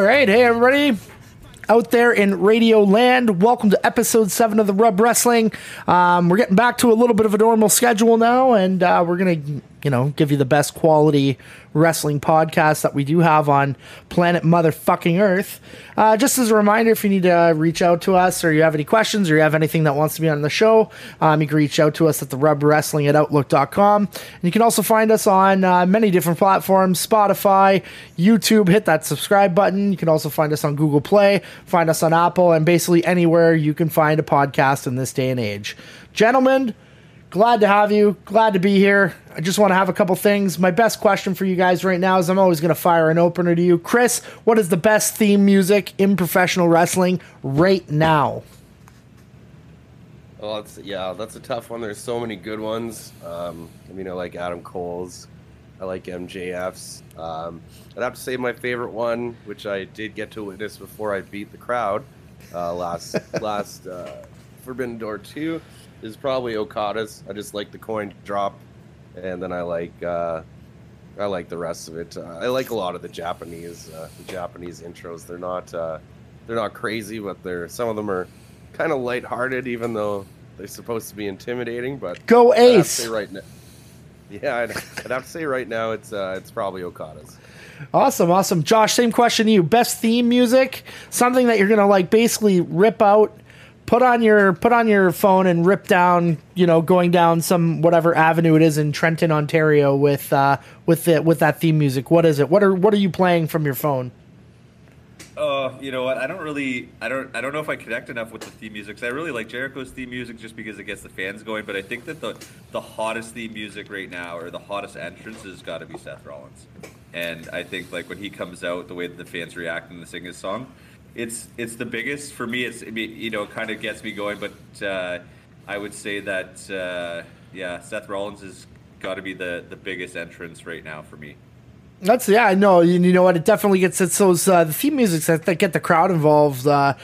All right, hey everybody out there in Radio Land. Welcome to episode seven of the Rub Wrestling. Um, we're getting back to a little bit of a normal schedule now, and uh, we're gonna, you know, give you the best quality wrestling podcast that we do have on planet motherfucking Earth. Uh, just as a reminder, if you need to reach out to us or you have any questions or you have anything that wants to be on the show, um, you can reach out to us at the Rub Wrestling at Outlook.com. And you can also find us on uh, many different platforms Spotify, YouTube. Hit that subscribe button. You can also find us on Google Play, find us on Apple, and basically anywhere you can find a podcast in this day and age. Gentlemen, glad to have you. Glad to be here. I just want to have a couple things. My best question for you guys right now is I'm always going to fire an opener to you. Chris, what is the best theme music in professional wrestling right now? Well, that's yeah, that's a tough one. There's so many good ones. Um, I mean, I like Adam Cole's. I like MJF's. Um, I'd have to say my favorite one, which I did get to witness before I beat the crowd uh, last last uh, Forbidden Door two, is probably Okada's. I just like the coin drop, and then I like uh, I like the rest of it. Uh, I like a lot of the Japanese uh, the Japanese intros. They're not uh, they're not crazy, but they're some of them are kind of lighthearted, even though they're supposed to be intimidating. But Go I'd Ace. right now, yeah, I'd, I'd have to say right now it's uh, it's probably Okada's. Awesome, awesome. Josh, same question to you. Best theme music, something that you're gonna like basically rip out, put on your put on your phone and rip down, you know, going down some whatever avenue it is in Trenton, Ontario with uh with the with that theme music. What is it? What are what are you playing from your phone? Uh, you know what? I don't really, I don't, I don't know if I connect enough with the theme music. 'cause I really like Jericho's theme music just because it gets the fans going. But I think that the the hottest theme music right now, or the hottest entrance, has got to be Seth Rollins. And I think like when he comes out, the way that the fans react and sing his song, it's it's the biggest for me. It's you know, kind of gets me going. But uh, I would say that uh, yeah, Seth Rollins has got to be the the biggest entrance right now for me. That's yeah, I know. You, you know what? It definitely gets it's those uh, the theme music that, that get the crowd involved. Uh,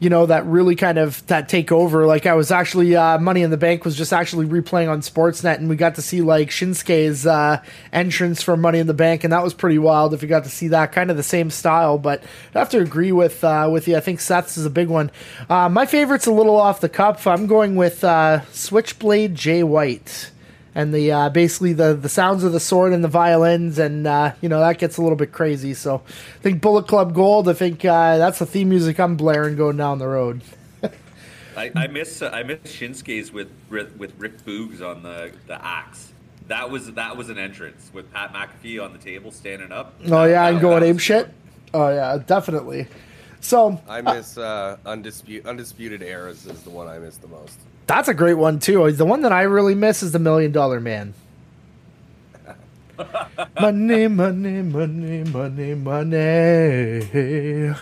you know that really kind of that take over. Like I was actually uh, Money in the Bank was just actually replaying on Sportsnet, and we got to see like Shinsuke's uh, entrance from Money in the Bank, and that was pretty wild. If you got to see that, kind of the same style. But I have to agree with uh, with you. I think Seth's is a big one. Uh, my favorite's a little off the cuff. I'm going with uh, Switchblade Jay White and the uh, basically the the sounds of the sword and the violins, and uh, you know that gets a little bit crazy. So I think Bullet Club Gold. I think uh, that's the theme music I'm blaring going down the road. I, I miss uh, I miss Shinsuke's with with with Rick Boogs on the the axe. That was that was an entrance with Pat McAfee on the table standing up. Oh yeah, That- and going was ape shit. fun. Oh yeah, definitely. So I miss uh, undisputed undisputed eras is the one I miss the most. That's a great one too. The one that I really miss is the Million Dollar Man. money, money, money, money, money.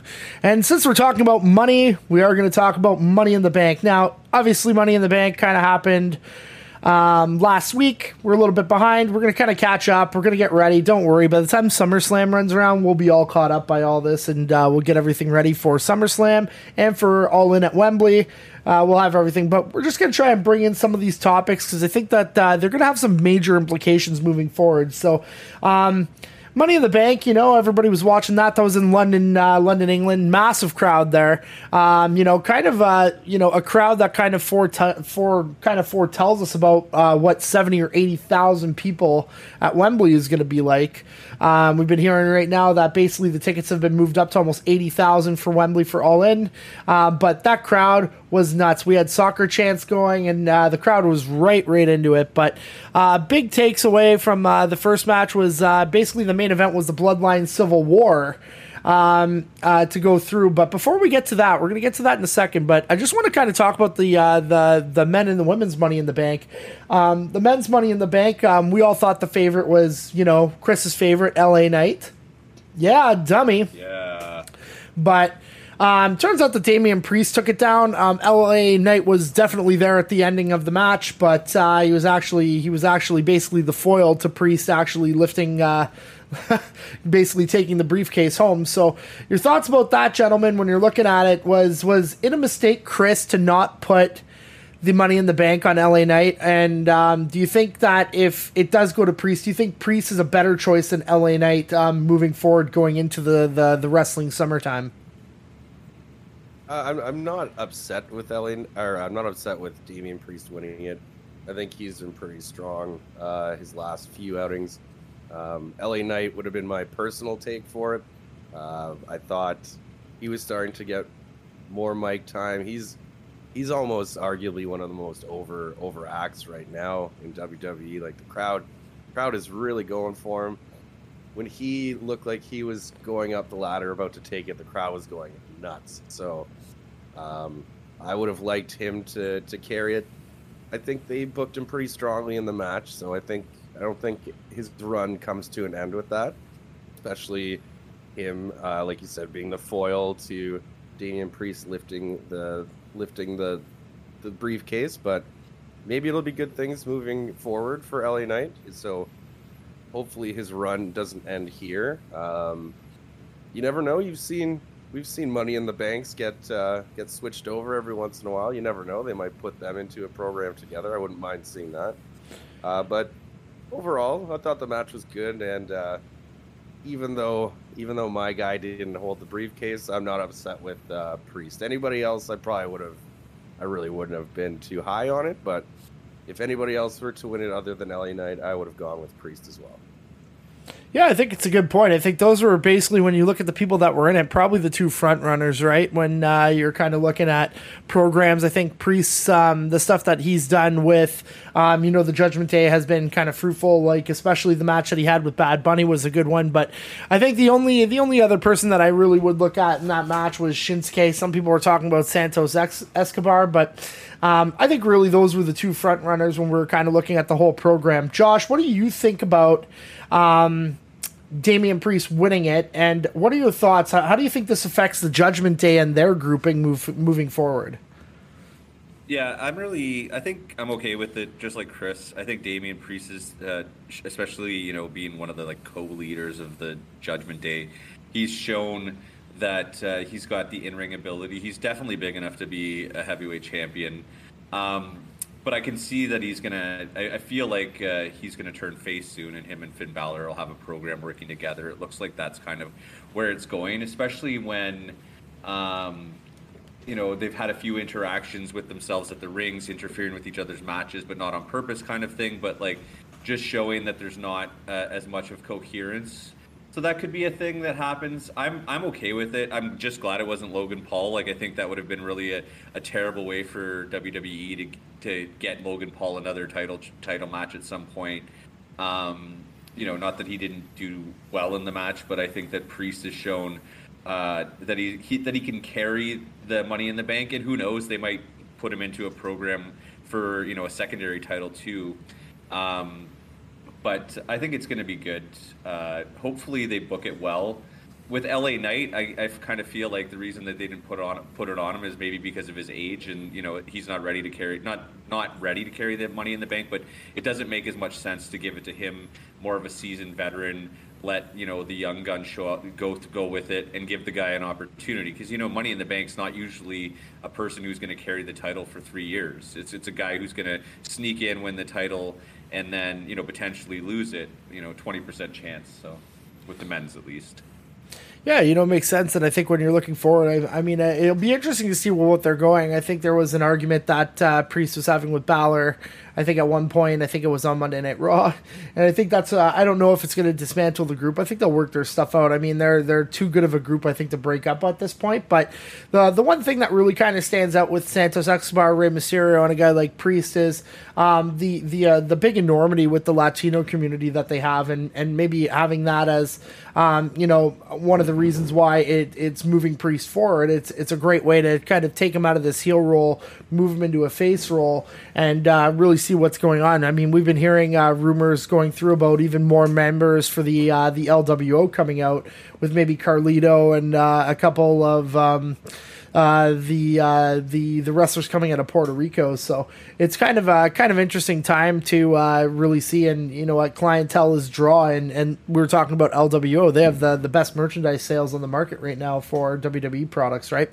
And since we're talking about money, we are going to talk about Money in the Bank. Now, obviously, Money in the Bank kind of happened um, last week. We're a little bit behind. We're going to kind of catch up. We're going to get ready. Don't worry. By the time SummerSlam runs around, we'll be all caught up by all this and uh, we'll get everything ready for SummerSlam and for All In at Wembley. Uh, we'll have everything, but we're just going to try and bring in some of these topics because I think that uh, they're going to have some major implications moving forward. So, um, Money in the Bank, you know, everybody was watching that. That was in London, uh, London, England. Massive crowd there. Um, you know, kind of, uh, you know, a crowd that kind of forete- for kind of foretells us about uh, what seventy or eighty thousand people at Wembley is going to be like. Um, we've been hearing right now that basically the tickets have been moved up to almost eighty thousand for Wembley for all in. Uh, but that crowd was nuts. We had soccer chants going, and uh, the crowd was right, right into it. But uh, big takes away from uh, the first match was uh, basically the main event was the Bloodline Civil War um, uh, to go through. But before we get to that, we're going to get to that in a second. But I just want to kind of talk about the uh, the the men and the women's Money in the Bank. Um, the men's Money in the Bank. Um, we all thought the favorite was you know Chris's favorite, L.A. Knight. Yeah, dummy. Yeah. But um, turns out that Damian Priest took it down. Um, LA Knight was definitely there at the ending of the match, but uh, he was actually he was actually basically the foil to Priest actually lifting. Uh, basically taking the briefcase home. So, your thoughts about that, gentlemen, when you're looking at it, was was it a mistake, Chris, to not put the Money in the Bank on LA Knight? And um, do you think that if it does go to Priest, do you think Priest is a better choice than LA Knight um, moving forward, going into the the, the wrestling summertime? Uh, I'm, I'm not upset with LA, or I'm not upset with Damian Priest winning it. I think he's been pretty strong uh, his last few outings. Um, LA Knight would have been my personal take for it. Uh, I thought he was starting to get more mic time. He's he's almost arguably one of the most over over acts right now in WWE. Like the crowd, crowd is really going for him. When he looked like he was going up the ladder, about to take it, the crowd was going nuts. So um, I would have liked him to to carry it. I think they booked him pretty strongly in the match, so I think I don't think his run comes to an end with that, especially him, uh, like you said, being the foil to Damian Priest lifting the lifting the the briefcase. But maybe it'll be good things moving forward for LA Knight. So hopefully his run doesn't end here. Um, you never know. You've seen we've seen Money in the Banks get uh, get switched over every once in a while. You never know; they might put them into a program together. I wouldn't mind seeing that. Uh, but overall, I thought the match was good, and uh, even though even though my guy didn't hold the briefcase, I'm not upset with uh, Priest. Anybody else, I probably would have, I really wouldn't have been too high on it. But if anybody else were to win it other than LA Knight, I would have gone with Priest as well. Yeah, I think it's a good point. I think those were basically when you look at the people that were in it, probably the two front runners, right? When uh, you're kind of looking at programs, I think Priest, um, the stuff that he's done with, um, you know, the Judgment Day has been kind of fruitful. Like especially the match that he had with Bad Bunny was a good one. But I think the only the only other person that I really would look at in that match was Shinsuke. Some people were talking about Santos Escobar, but um, I think really those were the two front runners when we are kind of looking at the whole program. Josh, what do you think about? Um, Damian Priest winning it. And what are your thoughts? How, how, do you think this affects the Judgment Day and their grouping move moving forward? Yeah, I'm really. I think I'm okay with it. Just like Chris, I think Damian Priest is, uh, especially you know, being one of the like co-leaders of the Judgment Day, he's shown that uh, he's got the in-ring ability. He's definitely big enough to be a heavyweight champion. Um, but I can see that he's gonna. I, I feel like uh, he's gonna turn face soon, and him and Finn Balor will have a program working together. It looks like that's kind of where it's going, especially when, um, you know, they've had a few interactions with themselves at the rings, interfering with each other's matches, but not on purpose, kind of thing. But like, just showing that there's not uh, as much of coherence so that could be a thing that happens. I'm I'm okay with it. I'm just glad it wasn't Logan Paul. Like I think that would have been really a, a terrible way for WWE to to get Logan Paul another title title match at some point. Um, you know, not that he didn't do well in the match, but I think that Priest has shown uh, that he, he that he can carry the Money in the Bank, and who knows, they might put him into a program for you know a secondary title too. Um, but I think it's going to be good. Uh, hopefully, they book it well. With LA Knight, I, I kind of feel like the reason that they didn't put on put it on him is maybe because of his age, and you know he's not ready to carry not not ready to carry the Money in the Bank. But it doesn't make as much sense to give it to him, more of a seasoned veteran. Let you know the young gun show up, go go with it, and give the guy an opportunity. Because you know Money in the Bank's not usually a person who's going to carry the title for three years. It's it's a guy who's going to sneak in, win the title, and then you know potentially lose it. You know, twenty percent chance. So with the men's at least. Yeah, you know, it makes sense. And I think when you're looking forward, I, I mean, uh, it'll be interesting to see what they're going. I think there was an argument that uh, Priest was having with Balor I think at one point, I think it was on Monday Night Raw, and I think that's. Uh, I don't know if it's going to dismantle the group. I think they'll work their stuff out. I mean, they're they're too good of a group, I think, to break up at this point. But the the one thing that really kind of stands out with Santos Escobar, Rey Mysterio, and a guy like Priest is um, the the uh, the big enormity with the Latino community that they have, and and maybe having that as um, you know one of the reasons why it it's moving Priest forward. It's it's a great way to kind of take him out of this heel role, move him into a face role, and uh, really see what's going on. I mean, we've been hearing uh, rumors going through about even more members for the uh, the LWO coming out with maybe Carlito and uh, a couple of. Um, uh, the uh, the the wrestlers coming out of Puerto Rico. So it's kind of a kind of interesting time to uh, really see and you know what clientele is draw and and we are talking about LWO. They have the the best merchandise sales on the market right now for WWE products, right?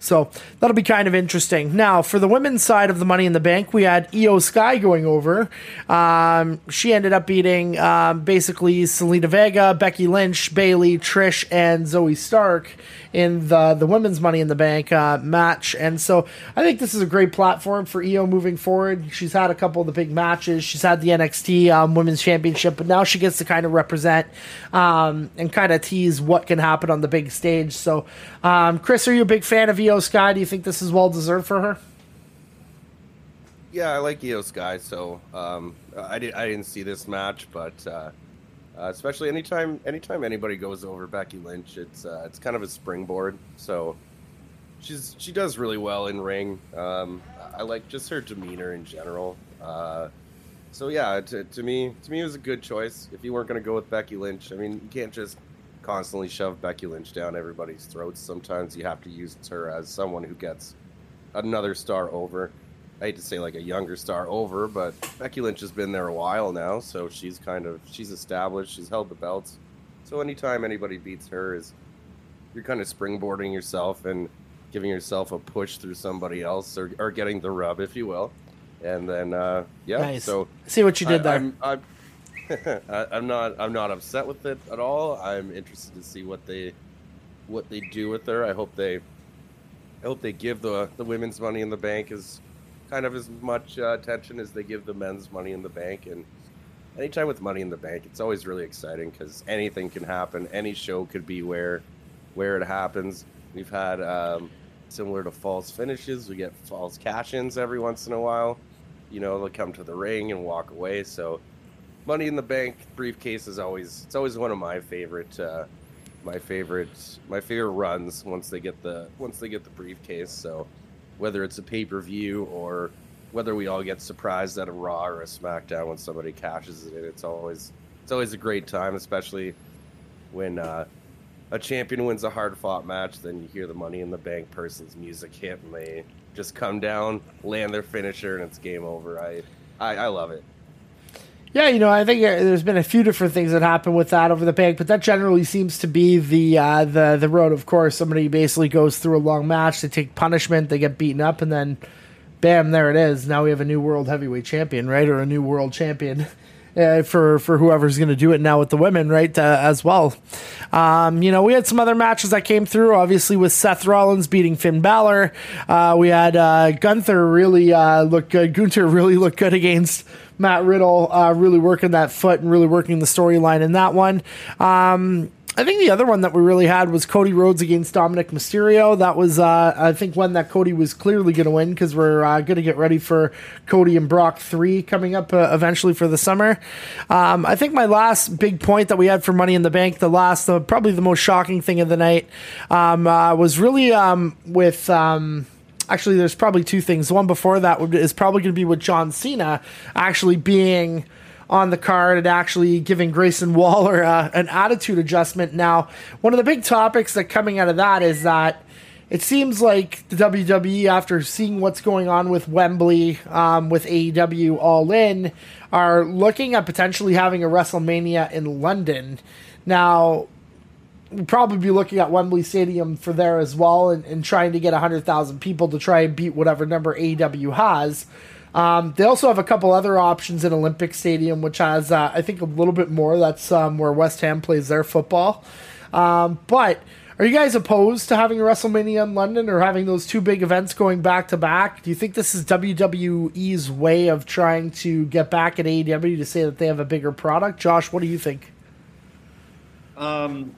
So that'll be kind of interesting. Now for the women's side of the Money in the Bank, we had Iyo Sky going over. Um, she ended up beating um, basically Zelina Vega, Becky Lynch, Bayley, Trish, and Zoey Stark in the the women's Money in the Bank uh, match. And so I think this is a great platform for Iyo moving forward. She's had a couple of the big matches. She's had the NXT um, Women's Championship, but now she gets to kind of represent um, and kind of tease what can happen on the big stage. So, um, Chris, are you a big fan of Iyo Sky? Do you think this is well deserved for her? Yeah, I like Iyo Sky, so um, I did I didn't see this match, but uh, uh, especially anytime anytime anybody goes over Becky Lynch, it's uh, it's kind of a springboard. So she's she does really well in ring. Um, I like just her demeanor in general. Uh, so yeah, to, to me to me it was a good choice. If you weren't going to go with Becky Lynch, I mean you can't just constantly shove Becky Lynch down everybody's throats. Sometimes you have to use her as someone who gets another star over. I hate to say like a younger star over, but Becky Lynch has been there a while now, so she's kind of she's established. She's held the belts. So anytime anybody beats her, is you're kind of springboarding yourself and giving yourself a push through somebody else, or, or getting the rub, if you will. And then uh, yeah, Nice. so See what you did I, there. I'm, I'm, I'm not I'm not upset with it at all. I'm interested to see what they what they do with her. I hope they I hope they give the the women's money in the bank as kind of as much uh, attention as they give the men's money in the bank. And anytime with money in the bank, it's always really exciting because anything can happen. Any show could be where where it happens. We've had um, similar to false finishes. We get false cash-ins every once in a while. You know, they'll come to the ring and walk away. So, money in the bank briefcase is always it's always one of my favorite uh, my favorite my favorite runs once they get the once they get the briefcase. So, whether it's a pay-per-view or whether we all get surprised at a Raw or a SmackDown when somebody cashes it in, it's always it's always a great time, especially when uh, a champion wins a hard fought match, then you hear the money in the bank person's music hit and they just come down, land their finisher, and it's game over. I I, I love it. Yeah, you know, I think there's been a few different things that happen with that over the bank, but that generally seems to be the uh, the the road. Of course, somebody basically goes through a long match, they take punishment, they get beaten up, and then, bam, there it is. Now we have a new world heavyweight champion, right, or a new world champion. Uh, for for whoever's going to do it now with the women, right, uh, as well. Um, you know, we had some other matches that came through. Obviously, with Seth Rollins beating Finn Balor, uh, we had uh, Gunther really uh, look good. Gunther really looked good against Matt Riddle, uh, really working that foot and really working the storyline in that one. Um, I think the other one that we really had was Cody Rhodes against Dominik Mysterio. That was, uh, I think, one that Cody was clearly going to win because we're uh, going to get ready for Cody and Brock 3 coming up uh, eventually for the summer. Um, I think my last big point that we had for Money in the Bank, the last, probably the most shocking thing of the night, um, uh, was really um, with. Um, actually, there's probably two things. One before that is probably going to be with John Cena actually being on the card and actually giving Grayson Waller uh, an attitude adjustment. Now, one of the big topics that coming out of that is that it seems like the WWE, after seeing what's going on with Wembley, um, with AEW All In, are looking at potentially having a WrestleMania in London. Now, we'll probably be looking at Wembley Stadium for there as well and, and trying to get 100,000 people to try and beat whatever number AEW has. Um, they also have a couple other options in Olympic Stadium, which has, uh, I think, a little bit more. That's um, where West Ham plays their football. Um, but are you guys opposed to having a WrestleMania in London or having those two big events going back to back? Do you think this is WWE's way of trying to get back at AEW to say that they have a bigger product? Josh, what do you think? Um,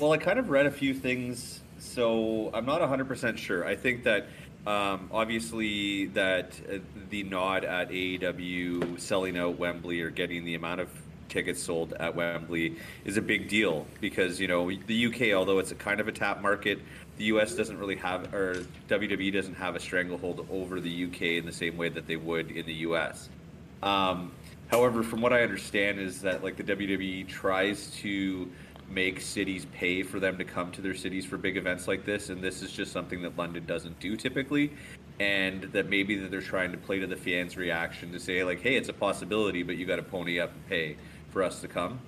well, I kind of read a few things, so I'm not 100% sure. I think that um, obviously that uh, the nod at AEW selling out Wembley or getting the amount of tickets sold at Wembley is a big deal because you know the UK, although it's a kind of a tap market, the US doesn't really have or WWE doesn't have a stranglehold over the UK in the same way that they would in the US. Um, however, from what I understand is that like the WWE tries to make cities pay for them to come to their cities for big events like this, and this is just something that London doesn't do typically, and that maybe that they're trying to play to the fans' reaction to say like, hey, it's a possibility, but you got to pony up and pay for us to come.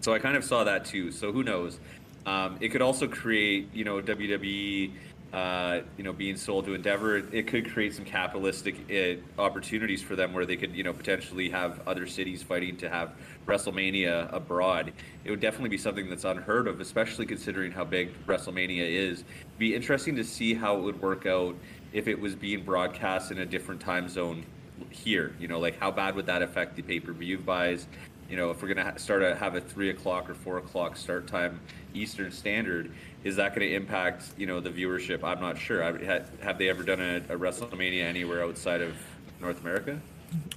So I kind of saw that too. So who knows? Um, it could also create, you know, WWE uh, you know, being sold to Endeavor, it could create some capitalistic uh, opportunities for them where they could, you know, potentially have other cities fighting to have WrestleMania abroad. It would definitely be something that's unheard of, especially considering how big WrestleMania is. It'd be interesting to see how it would work out if it was being broadcast in a different time zone here. You know, like how bad would that affect the pay per view buys? You know, if we're gonna start to have a three o'clock or four o'clock start time Eastern Standard is that going to impact you know the viewership? I'm not sure. I, have they ever done a, a WrestleMania anywhere outside of North America?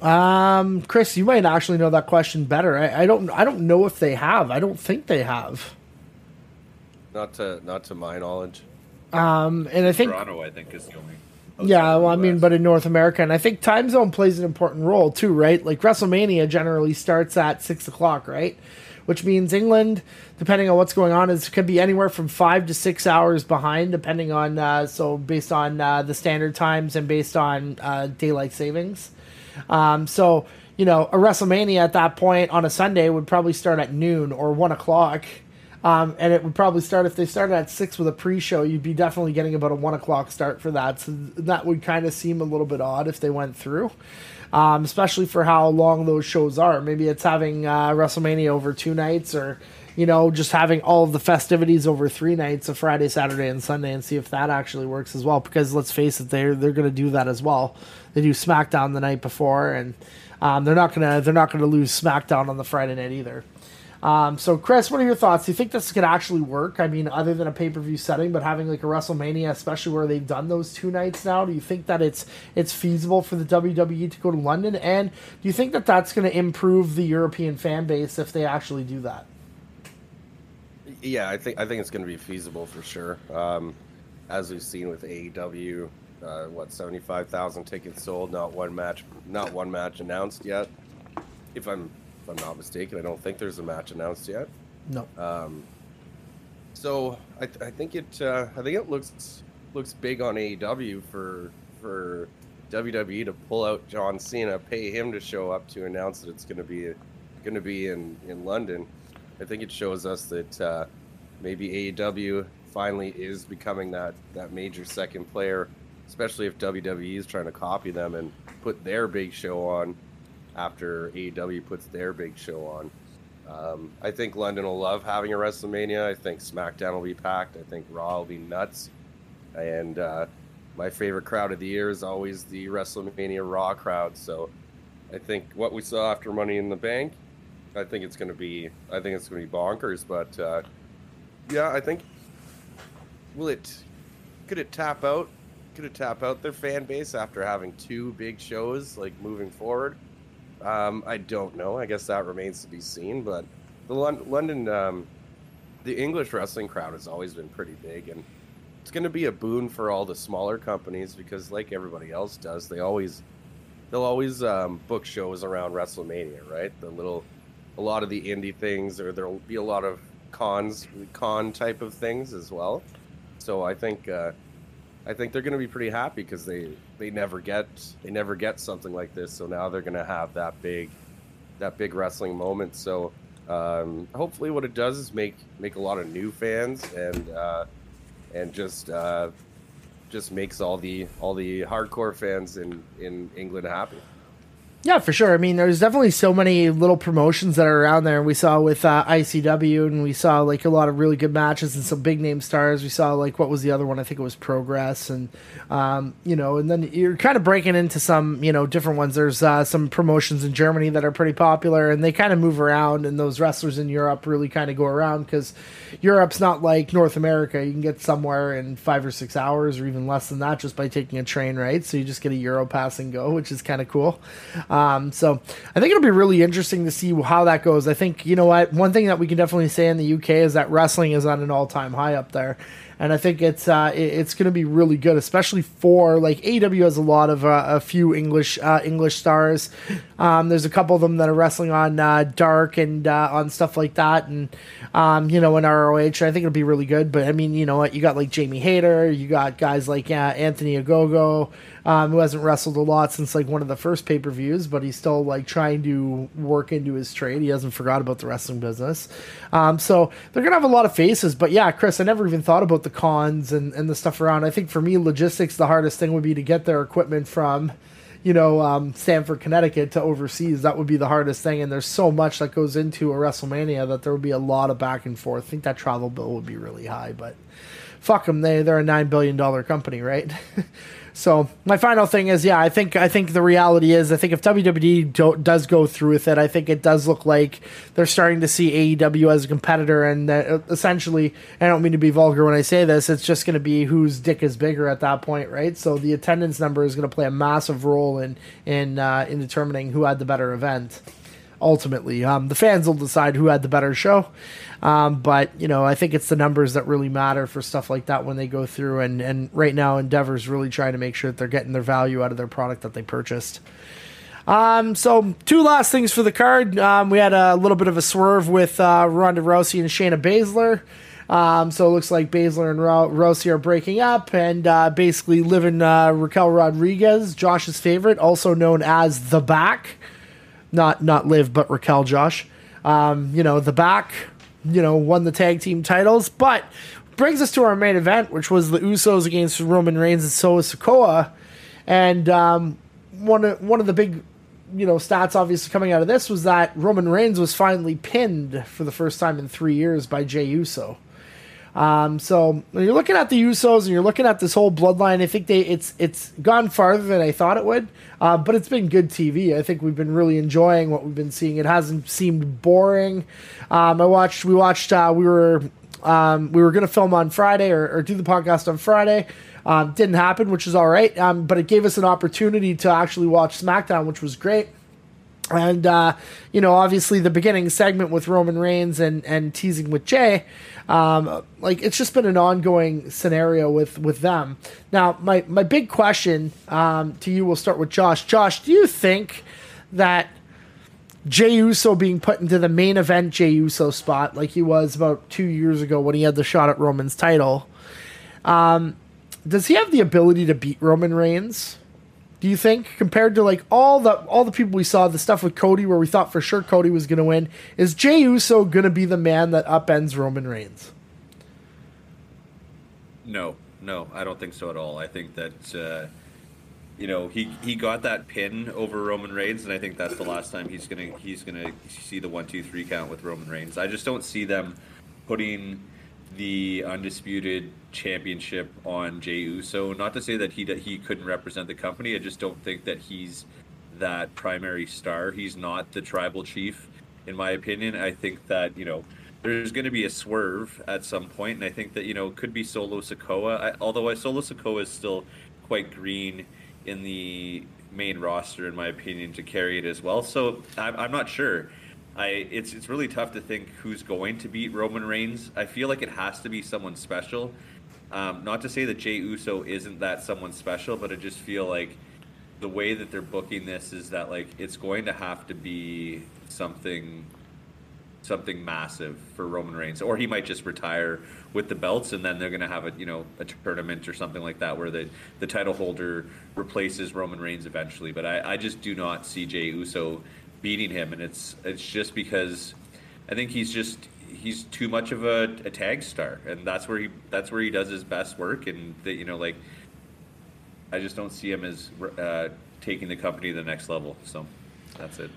Um, Chris, you might actually know that question better. I, I, don't. I don't know if they have. I don't think they have. Not to not to my knowledge. Um, and I think Toronto, I think, is the only. Yeah, well, I mean, but in North America, and I think time zone plays an important role too, right? Like WrestleMania generally starts at six o'clock, right? which means England, depending on what's going on, It could be anywhere from five to six hours behind, depending on uh, so based on uh, the standard times and based on uh, daylight savings. Um, so you know, a WrestleMania at that point on a Sunday would probably start at noon or one o'clock. Um, and it would probably start if they started at six with a pre-show. You'd be definitely getting about a one o'clock start for that. So that would kind of seem a little bit odd if they went through um, especially for how long those shows are. Maybe it's having uh, WrestleMania over two nights, or you know, just having all of the festivities over three nights, of Friday, Saturday, and Sunday, and see if that actually works as well. Because let's face it, they're they're going to do that as well. They do SmackDown the night before, and um, they're not gonna they're not gonna lose SmackDown on the Friday night either. Um, so, Chris, what are your thoughts? Do you think this could actually work? I mean, other than a pay per view setting, but having like a WrestleMania, especially where they've done those two nights now, do you think that it's it's feasible for the WWE to go to London? And do you think that that's going to improve the European fan base if they actually do that? Yeah, I think I think it's going to be feasible for sure. Um, as we've seen with AEW, uh, what seventy five thousand tickets sold, not one match, not one match announced yet. If I'm if I'm not mistaken. I don't think there's a match announced yet. No. Um, so I, th- I think it uh, I think it looks looks big on AEW for for WWE to pull out John Cena, pay him to show up to announce that it's going to be going to be in in London. I think it shows us that uh, maybe AEW finally is becoming that that major second player, especially if WWE is trying to copy them and put their big show on after AEW puts their big show on. Um, I think London will love having a WrestleMania. I think SmackDown will be packed. I think Raw will be nuts. And uh, my favorite crowd of the year is always the WrestleMania Raw crowd. So I think what we saw after Money in the Bank, I think it's going to be, I think it's going to be bonkers. But uh, yeah, I think will it, could it tap out? Could it tap out their fan base after having two big shows like moving forward? Um, I don't know. I guess that remains to be seen. But the Lon- London, um, the English wrestling crowd has always been pretty big, and it's going to be a boon for all the smaller companies because, like everybody else does, they always they'll always um, book shows around WrestleMania, right? The little, a lot of the indie things, or there'll be a lot of cons, con type of things as well. So I think. Uh, I think they're going to be pretty happy because they they never get they never get something like this. So now they're going to have that big that big wrestling moment. So um, hopefully, what it does is make make a lot of new fans and uh, and just uh, just makes all the all the hardcore fans in in England happy. Yeah, for sure. I mean, there's definitely so many little promotions that are around there. We saw with uh, ICW, and we saw like a lot of really good matches and some big name stars. We saw like what was the other one? I think it was Progress, and um, you know, and then you're kind of breaking into some you know different ones. There's uh, some promotions in Germany that are pretty popular, and they kind of move around. And those wrestlers in Europe really kind of go around because Europe's not like North America. You can get somewhere in five or six hours, or even less than that, just by taking a train, right? So you just get a Euro pass and go, which is kind of cool. So I think it'll be really interesting to see how that goes. I think you know what one thing that we can definitely say in the UK is that wrestling is on an all time high up there, and I think it's uh, it- it's going to be really good, especially for like AEW has a lot of uh, a few English uh, English stars. Um, there's a couple of them that are wrestling on uh, Dark and uh, on stuff like that, and um, you know in ROH. I think it'll be really good. But I mean, you know what? You got like Jamie Hayter, you got guys like uh, Anthony Ogogo. Um, who hasn't wrestled a lot since like one of the first pay per views, but he's still like trying to work into his trade. He hasn't forgot about the wrestling business. Um, so they're gonna have a lot of faces. But yeah, Chris, I never even thought about the cons and, and the stuff around. I think for me, logistics, the hardest thing would be to get their equipment from, you know, um, Stamford, Connecticut to overseas. That would be the hardest thing. And there's so much that goes into a WrestleMania that there would be a lot of back and forth. I think that travel bill would be really high, but fuck them. They they're a nine billion dollar company, right? so my final thing is, yeah, I think I think the reality is, I think if WWE do, does go through with it, I think it does look like they're starting to see AEW as a competitor, and that essentially, I don't mean to be vulgar when I say this, it's just going to be whose dick is bigger at that point, right? So the attendance number is going to play a massive role in in uh, in determining who had the better event ultimately. Um, the fans will decide who had the better show. Um, but, you know, I think it's the numbers that really matter for stuff like that when they go through. And, and right now, Endeavor's really trying to make sure that they're getting their value out of their product that they purchased. Um, so two last things for the card. Um, we had a little bit of a swerve with uh, Ronda Rousey and Shayna Baszler. Um, so it looks like Baszler and Ro- Rousey are breaking up and uh, basically living uh, Raquel Rodriguez, Josh's favorite, also known as the Back, not not Liv, but Raquel Josh. Um, you know the Back, you know won the tag team titles, but brings us to our main event, which was the Usos against Roman Reigns and Solo Sikoa, and um, one of one of the big you know stats obviously coming out of this was that Roman Reigns was finally pinned for the first time in three years by Jey Uso. Um, so when you're looking at the Usos and you're looking at this whole bloodline, I think they it's it's gone farther than I thought it would. Uh, but it's been good TV. I think we've been really enjoying what we've been seeing. It hasn't seemed boring. Um, I watched we watched uh, we were um, we were gonna film on Friday or, or do the podcast on Friday. Um, didn't happen, which is all right. Um, but it gave us an opportunity to actually watch SmackDown, which was great. And uh, you know, obviously, the beginning segment with Roman Reigns and and teasing with Jey, um, like it's just been an ongoing scenario with with them. Now, my my big question um, to you, we'll start with Josh. Josh, do you think that Jey Uso being put into the main event Jey Uso spot, like he was about two years ago when he had the shot at Roman's title, um, does he have the ability to beat Roman Reigns? Do you think compared to like all the all the people we saw, the stuff with Cody where we thought for sure Cody was going to win, is Jey Uso going to be the man that upends Roman Reigns? No, no, I don't think so at all. I think that uh, you know he he got that pin over Roman Reigns, and I think that's the last time he's gonna he's gonna see the one two three count with Roman Reigns. I just don't see them putting the undisputed championship on Jey Uso. Not to say that he he couldn't represent the company. I just don't think that he's that primary star. He's not the tribal chief, in my opinion. I think that you know there's going to be a swerve at some point, and I think that you know could be Solo Sikoa. I, although I, Solo Sikoa is still quite green in the main roster, in my opinion, to carry it as well. So I'm, I'm not sure. I it's it's really tough to think who's going to beat Roman Reigns. I feel like it has to be someone special. Um, not to say that Jey Uso isn't that someone special, but I just feel like the way that they're booking this is that like it's going to have to be something something massive for Roman Reigns, or he might just retire with the belts, and then they're going to have a you know a tournament or something like that where the the title holder replaces Roman Reigns eventually. But I, I just do not see Jey Uso beating him, and it's it's just because I think he's just he's too much of a, a tag star, and that's where he that's where he does his best work, and that you know like I just don't see him as uh, taking the company to the next level. So that's it.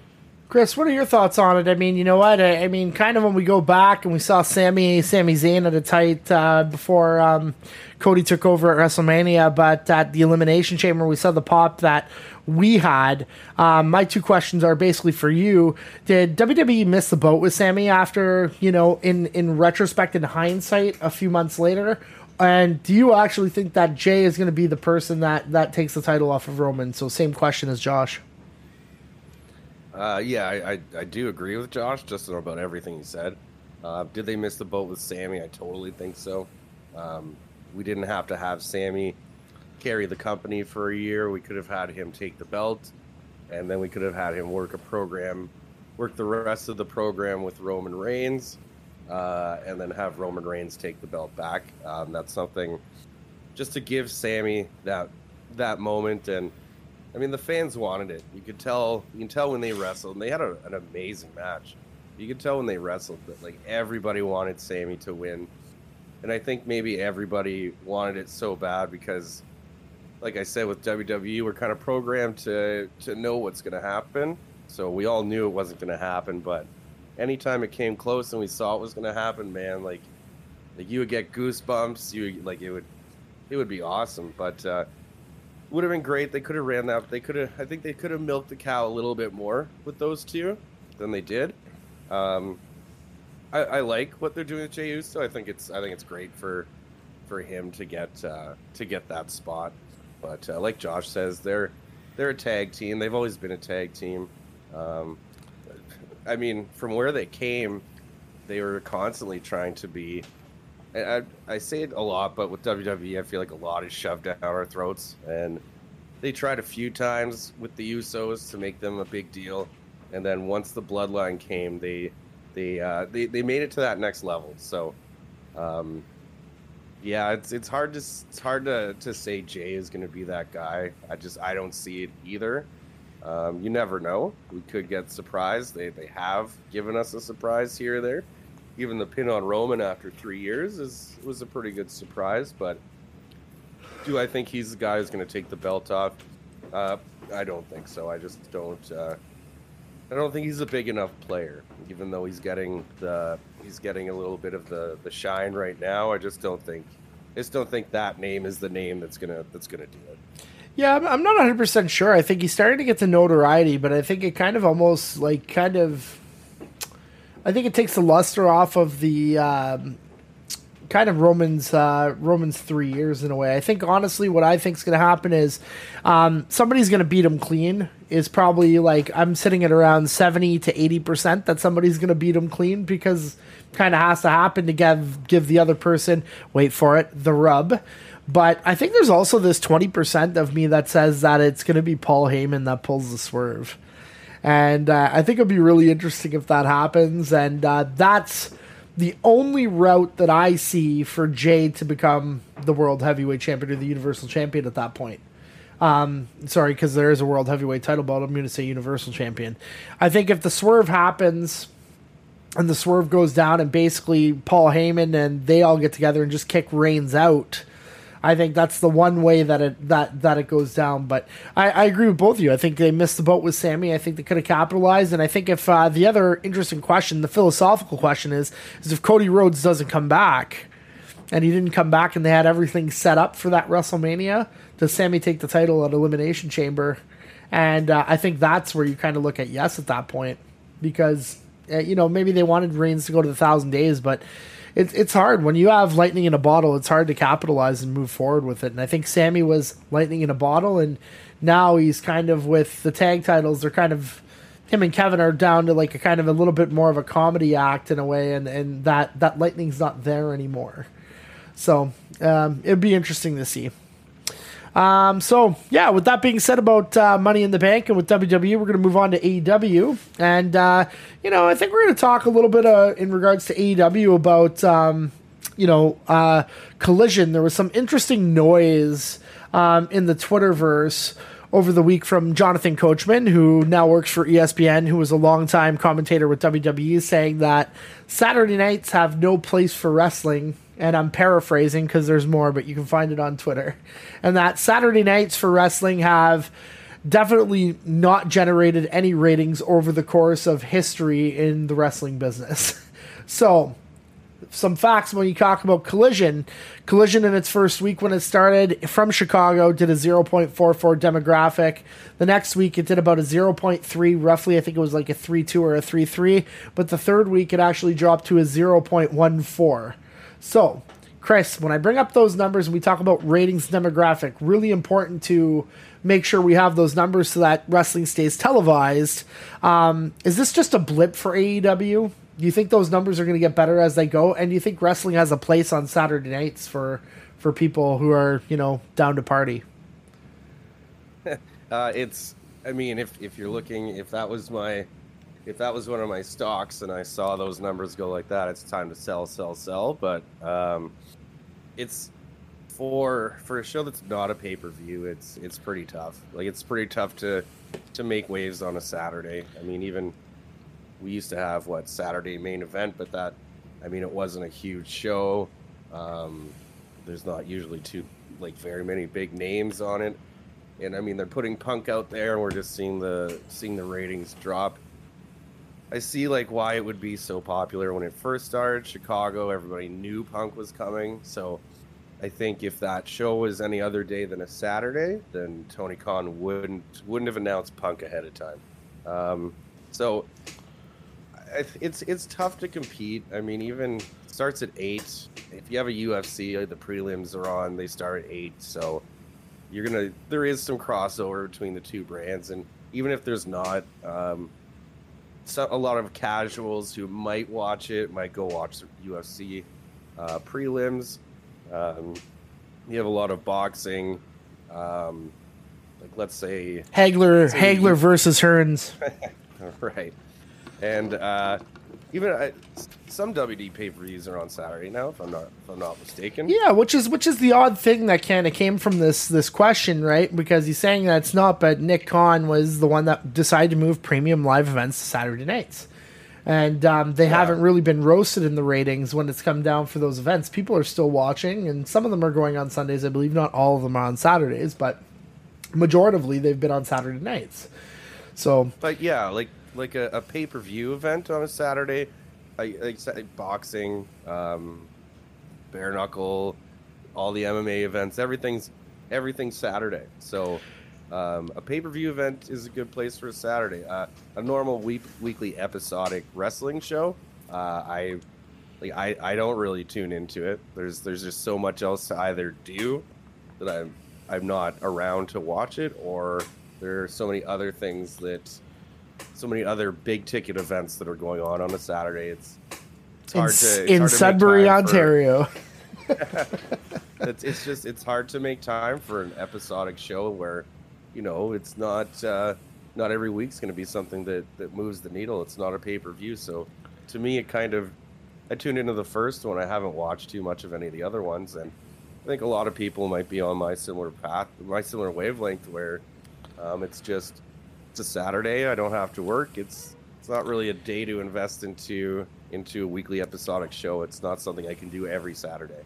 Chris, what are your thoughts on it? I mean, you know what? I, I mean, kind of when we go back and we saw Sammy, Sami Zayn at a tight uh, before um, Cody took over at WrestleMania, but at the Elimination Chamber, we saw the pop that we had. Um, my two questions are basically for you: Did WWE miss the boat with Sami after you know, in in retrospect, in hindsight, a few months later? And do you actually think that Jey is going to be the person that that takes the title off of Roman? So, same question as Josh. Uh, yeah, I, I, I do agree with Josh just about everything he said. Uh, did they miss the boat with Sami? I totally think so. Um, we didn't have to have Sami carry the company for a year. We could have had him take the belt, and then we could have had him work a program, work the rest of the program with Roman Reigns, uh, and then have Roman Reigns take the belt back. Um, that's something just to give Sami that that moment and. I mean, the fans wanted it. You could tell. You can tell when they wrestled. And they had a, an amazing match. You could tell when they wrestled that like everybody wanted Sami to win, and I think maybe everybody wanted it so bad because, like I said, with WWE, we're kind of programmed to to know what's going to happen. So we all knew it wasn't going to happen, but anytime it came close and we saw it was going to happen, man, like like you would get goosebumps. You like it would it would be awesome, but. uh would have been great. They could have ran that. They could have. I think they could have milked the cow a little bit more with those two than they did. Um, I, I like what they're doing with Jey Uso. I think it's. I think it's great for for him to get uh, to get that spot. But uh, like Josh says, they're they're a tag team. They've always been a tag team. Um, I mean, from where they came, they were constantly trying to be I, I say it a lot, but with WWE, I feel like a lot is shoved down our throats, and they tried a few times with the Usos to make them a big deal, and then once the Bloodline came, they they uh, they they made it to that next level. So, um, yeah, it's it's hard to it's hard to to say Jey is going to be that guy. I just I don't see it either. Um, you never know. We could get surprised. They they have given us a surprise here or there even the pin on Roman after three years is was a pretty good surprise. But do I think he's the guy who's going to take the belt off? Uh, I don't think so. I just don't. Uh, I don't think he's a big enough player, even though he's getting the he's getting a little bit of the the shine right now. I just don't think. I just don't think that name is the name that's gonna that's gonna do it. Yeah, I'm, not 100 percent sure. I think he's starting to get the notoriety, but I think it kind of almost like kind of I think it takes the luster off of the um, kind of Romans uh, Romans three years in a way. I think honestly, what I think is going to happen is um, somebody's going to beat him clean. Is probably like I'm sitting at around seventy to eighty percent that somebody's going to beat him clean because kind of has to happen to give give the other person wait for it the rub. But I think there's also this 20% of me that says that it's going to be Paul Heyman that pulls the swerve. And uh, I think it'd be really interesting if that happens. And uh, that's the only route that I see for Jey to become the world heavyweight champion or the universal champion at that point. Um, sorry, because there is a world heavyweight title belt. I'm going to say universal champion. I think if the swerve happens and the swerve goes down and basically Paul Heyman and they all get together and just kick Reigns out I think that's the one way that it that that it goes down. But I, I agree with both of you. I think they missed the boat with Sami. I think they could have capitalized. And I think if uh, the other interesting question, the philosophical question is, is if Cody Rhodes doesn't come back, and he didn't come back, and they had everything set up for that WrestleMania, does Sami take the title at Elimination Chamber? And uh, I think that's where you kind of look at yes at that point because uh, you know maybe they wanted Reigns to go to the thousand days, but it's it's hard when you have lightning in a bottle. It's hard to capitalize and move forward with it. And I think Sami was lightning in a bottle, and now he's kind of with the tag titles. They're kind of him and Kevin are down to like a kind of a little bit more of a comedy act in a way, and and that that lightning's not there anymore. So um, it'd be interesting to see. Um, so yeah, with that being said about uh, Money in the Bank and with WWE, we're going to move on to AEW, and uh, you know I think we're going to talk a little bit uh, in regards to AEW about um, you know uh, Collision. There was some interesting noise um, in the Twitterverse over the week from Jonathan Coachman, who now works for ESPN, who was a longtime commentator with WWE, saying that Saturday nights have no place for wrestling and I'm paraphrasing because there's more, but you can find it on Twitter. And that Saturday nights for wrestling have definitely not generated any ratings over the course of history in the wrestling business. so, some facts when you talk about Collision. Collision in its first week when it started from Chicago did a 0.44 demographic. The next week it did about a 0.3, roughly. I think it was like a 3.2 or a 3.3. But the third week it actually dropped to a 0.14. So, Chris, when I bring up those numbers and we talk about ratings demographic, really important to make sure we have those numbers so that wrestling stays televised. Um, is this just a blip for AEW? Do you think those numbers are going to get better as they go? And do you think wrestling has a place on Saturday nights for for people who are you know down to party? Uh, it's, I mean, if if you're looking, if that was my, if that was one of my stocks, and I saw those numbers go like that, it's time to sell, sell, sell. But um, it's for for a show that's not a pay per view. It's it's pretty tough. Like it's pretty tough to to make waves on a Saturday. I mean, even we used to have what Saturday main event, but that, I mean, it wasn't a huge show. Um, there's not usually too like very many big names on it and I mean they're putting Punk out there, and we're just seeing the seeing the ratings drop. I see like why it would be so popular when it first started. Chicago, everybody knew Punk was coming, so I think if that show was any other day than a Saturday, then Tony Khan wouldn't wouldn't have announced Punk ahead of time. Um, so it's it's tough to compete. I mean, even starts at eight. If you have a UFC, the prelims are on. They start at eight, so you're gonna. There is some crossover between the two brands, and even if there's not, um, so, a lot of casuals who might watch it might go watch the UFC uh, prelims. Um, you have a lot of boxing. Um, like let's say Hagler, Hagler versus Hearns. right. And uh, even s- some WD pay per views are on Saturday now, if I'm not if I'm not mistaken. Yeah, which is which is the odd thing that kind of came from this this question, right? Because he's saying that it's not, but Nick Khan was the one that decided to move premium live events to Saturday nights, and um, they haven't really been roasted in the ratings when it's come down for those events. People are still watching, and some of them are going on Sundays. I believe not all of them are on Saturdays, but majoritively they've been on Saturday nights. So But yeah, like like a, a pay per view event on a Saturday, like, boxing, um, bare knuckle, all the MMA events, everything's everything's Saturday. So um, a pay per view event is a good place for a Saturday. Uh, a normal week weekly episodic wrestling show, uh, I like I, I don't really tune into it. There's there's just so much else to either do that I'm I'm not around to watch it, or there are so many other things that so many other big ticket events that are going on on a Saturday. It's it's in, hard S- to it's in hard to Sudbury, for- Ontario. it's, it's just it's hard to make time for an episodic show where you know it's not uh, not every week's going to be something that that moves the needle. It's not a pay per view, so to me it kind of I tuned into the first one. I haven't watched too much of any of the other ones, and I think a lot of people might be on my similar path, my similar wavelength, where um, it's just it's a Saturday. I don't have to work. It's it's not really a day to invest into into a weekly episodic show. It's not something I can do every Saturday.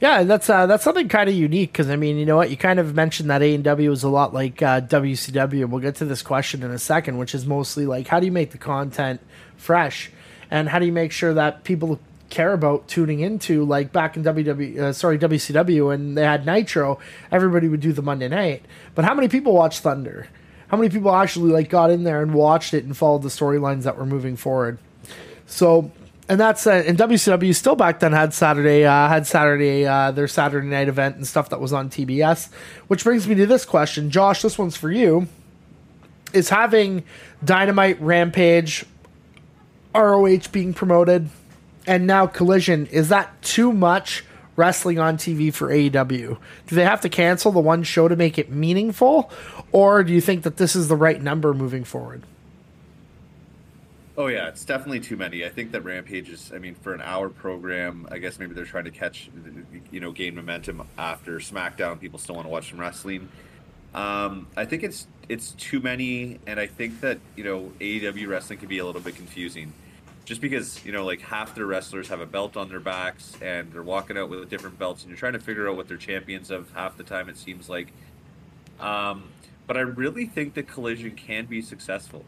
Yeah, that's uh, that's something kind of unique because I mean, you know what? You kind of mentioned that AEW is a lot like uh, WCW, and we'll get to this question in a second, which is mostly like how do you make the content fresh, and how do you make sure that people care about tuning into like back in WW, uh, sorry WCW and they had Nitro, everybody would do the Monday night, but how many people watch Thunder? How many people actually like got in there and watched it and followed the storylines that were moving forward? So, and that's uh, and WCW still back then had Saturday uh, had Saturday uh, their Saturday night event and stuff that was on TBS. Which brings me to this question, Josh. This one's for you. Is having Dynamite, Rampage, ROH being promoted, and now Collision is that too much wrestling on TV for AEW? Do they have to cancel the one show to make it meaningful, or do you think that this is the right number moving forward? Oh yeah, it's definitely too many. I think that Rampage is. I mean, for an hour program, I guess maybe they're trying to catch, you know, gain momentum after SmackDown. People still want to watch some wrestling. Um, I think it's it's too many, and I think that you know AEW wrestling can be a little bit confusing, just because you know like half their wrestlers have a belt on their backs and they're walking out with different belts, and you're trying to figure out what they're champions of half the time. It seems like, um, but I really think that Collision can be successful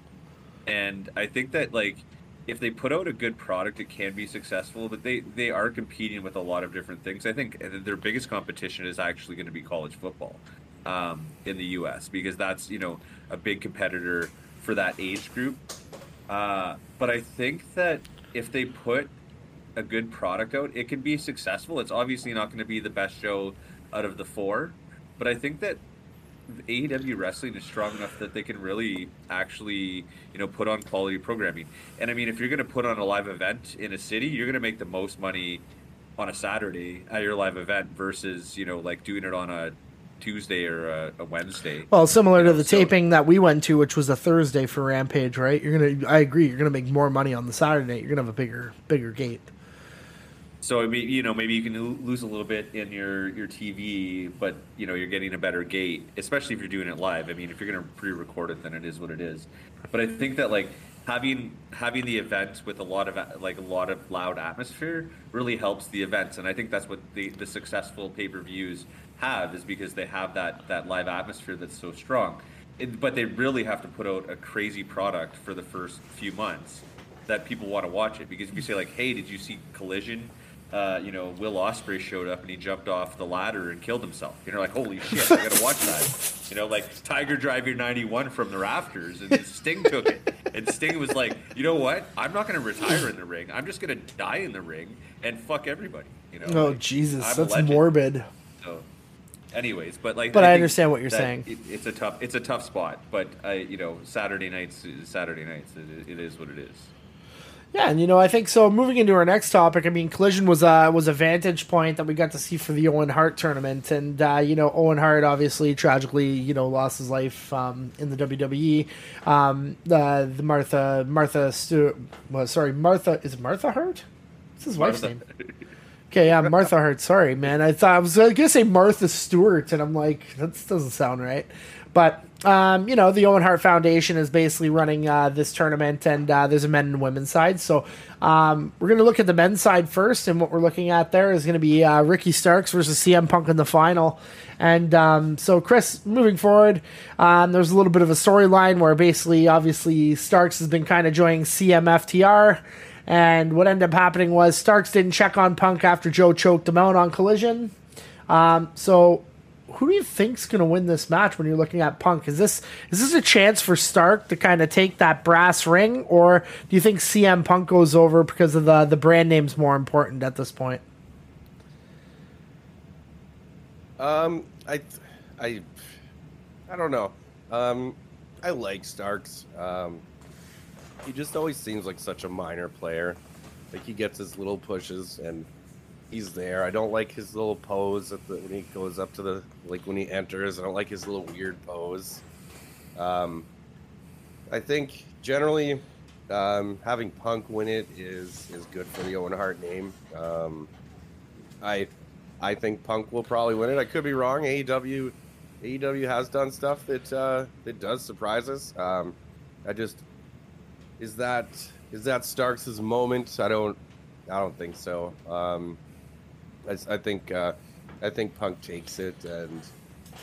and I think that like if they put out a good product, it can be successful. But they they are competing with a lot of different things. I think their biggest competition is actually going to be college football um, in the U.S. because that's you know a big competitor for that age group. Uh, but I think that if they put a good product out, it can be successful. It's obviously not going to be the best show out of the four, but I think that AEW wrestling is strong enough that they can really actually, you know, put on quality programming. And I mean, if you're going to put on a live event in a city, you're going to make the most money on a Saturday at your live event versus you know like doing it on a Tuesday or a, a Wednesday. Well, similar to the So- taping that we went to, which was a Thursday for Rampage, right? You're gonna, I agree, you're gonna make more money on the Saturday. You're gonna have a bigger, bigger gate. So I mean, you know, maybe you can lose a little bit in your your TV, but you know, you're getting a better gate, especially if you're doing it live. I mean, if you're going to pre-record it, then it is what it is. But I think that like having having the event with a lot of like a lot of loud atmosphere really helps the events, and I think that's what the the successful pay-per-views have is because they have that that live atmosphere that's so strong. It, but they really have to put out a crazy product for the first few months that people want to watch it because if you say like, "Hey, did you see Collision?" Uh, you know, Will Ospreay showed up and he jumped off the ladder and killed himself. You're like, "Holy shit, I gotta watch that!" You know, like Tiger Driver '91 from the rafters, and Sting took it, and Sting was like, "You know what? I'm not gonna retire in the ring. I'm just gonna die in the ring and fuck everybody." You know? Oh Like, Jesus, I'm that's morbid. Anyways, but like, But I think understand what you're saying. It, it's a tough, it's a tough spot. But I, you know, Saturday nights, Saturday nights, it, it is what it is. Yeah, and you know, I think so. Moving into our next topic, I mean, Collision was a was a vantage point that we got to see for the Owen Hart tournament, and uh, you know, Owen Hart obviously tragically, you know, lost his life um, in the WWE. Um, the the Martha Martha Stewart, well, sorry, Martha is Martha Hart? What's his wife's Martha. name? Okay, yeah, Martha Hart. Sorry, man. I thought I was gonna say Martha Stewart, and I'm like, that doesn't sound right. But um, you know, the Owen Hart Foundation is basically running uh, this tournament, and uh, there's a men and women's side. So um, we're gonna look at the men's side first, and what we're looking at there is gonna be uh, Ricky Starks versus CM Punk in the final. And um, so, Chris, moving forward, um, there's a little bit of a storyline where basically, obviously, Starks has been kind of joining CMFTR. And what ended up happening was Starks didn't check on Punk after Joe choked him out on Collision. Um, so, who do you think's going to win this match when you're looking at Punk? Is this is this a chance for Stark to kind of take that brass ring, or do you think CM Punk goes over because of the the brand name's more important at this point? Um, I, I, I don't know. Um, I like Starks. Um, he just always seems like such a minor player. Like he gets his little pushes and he's there. I don't like his little pose at the, when he goes up to the like when he enters. I don't like his little weird pose. Um, I think generally um, having Punk win it is is good for the Owen Hart name. Um, I I think Punk will probably win it. I could be wrong. AEW AEW has done stuff that uh, that does surprise us. Um, I just is that is that Starks' moment? I don't I don't think so. Um, I, I think uh, I think Punk takes it and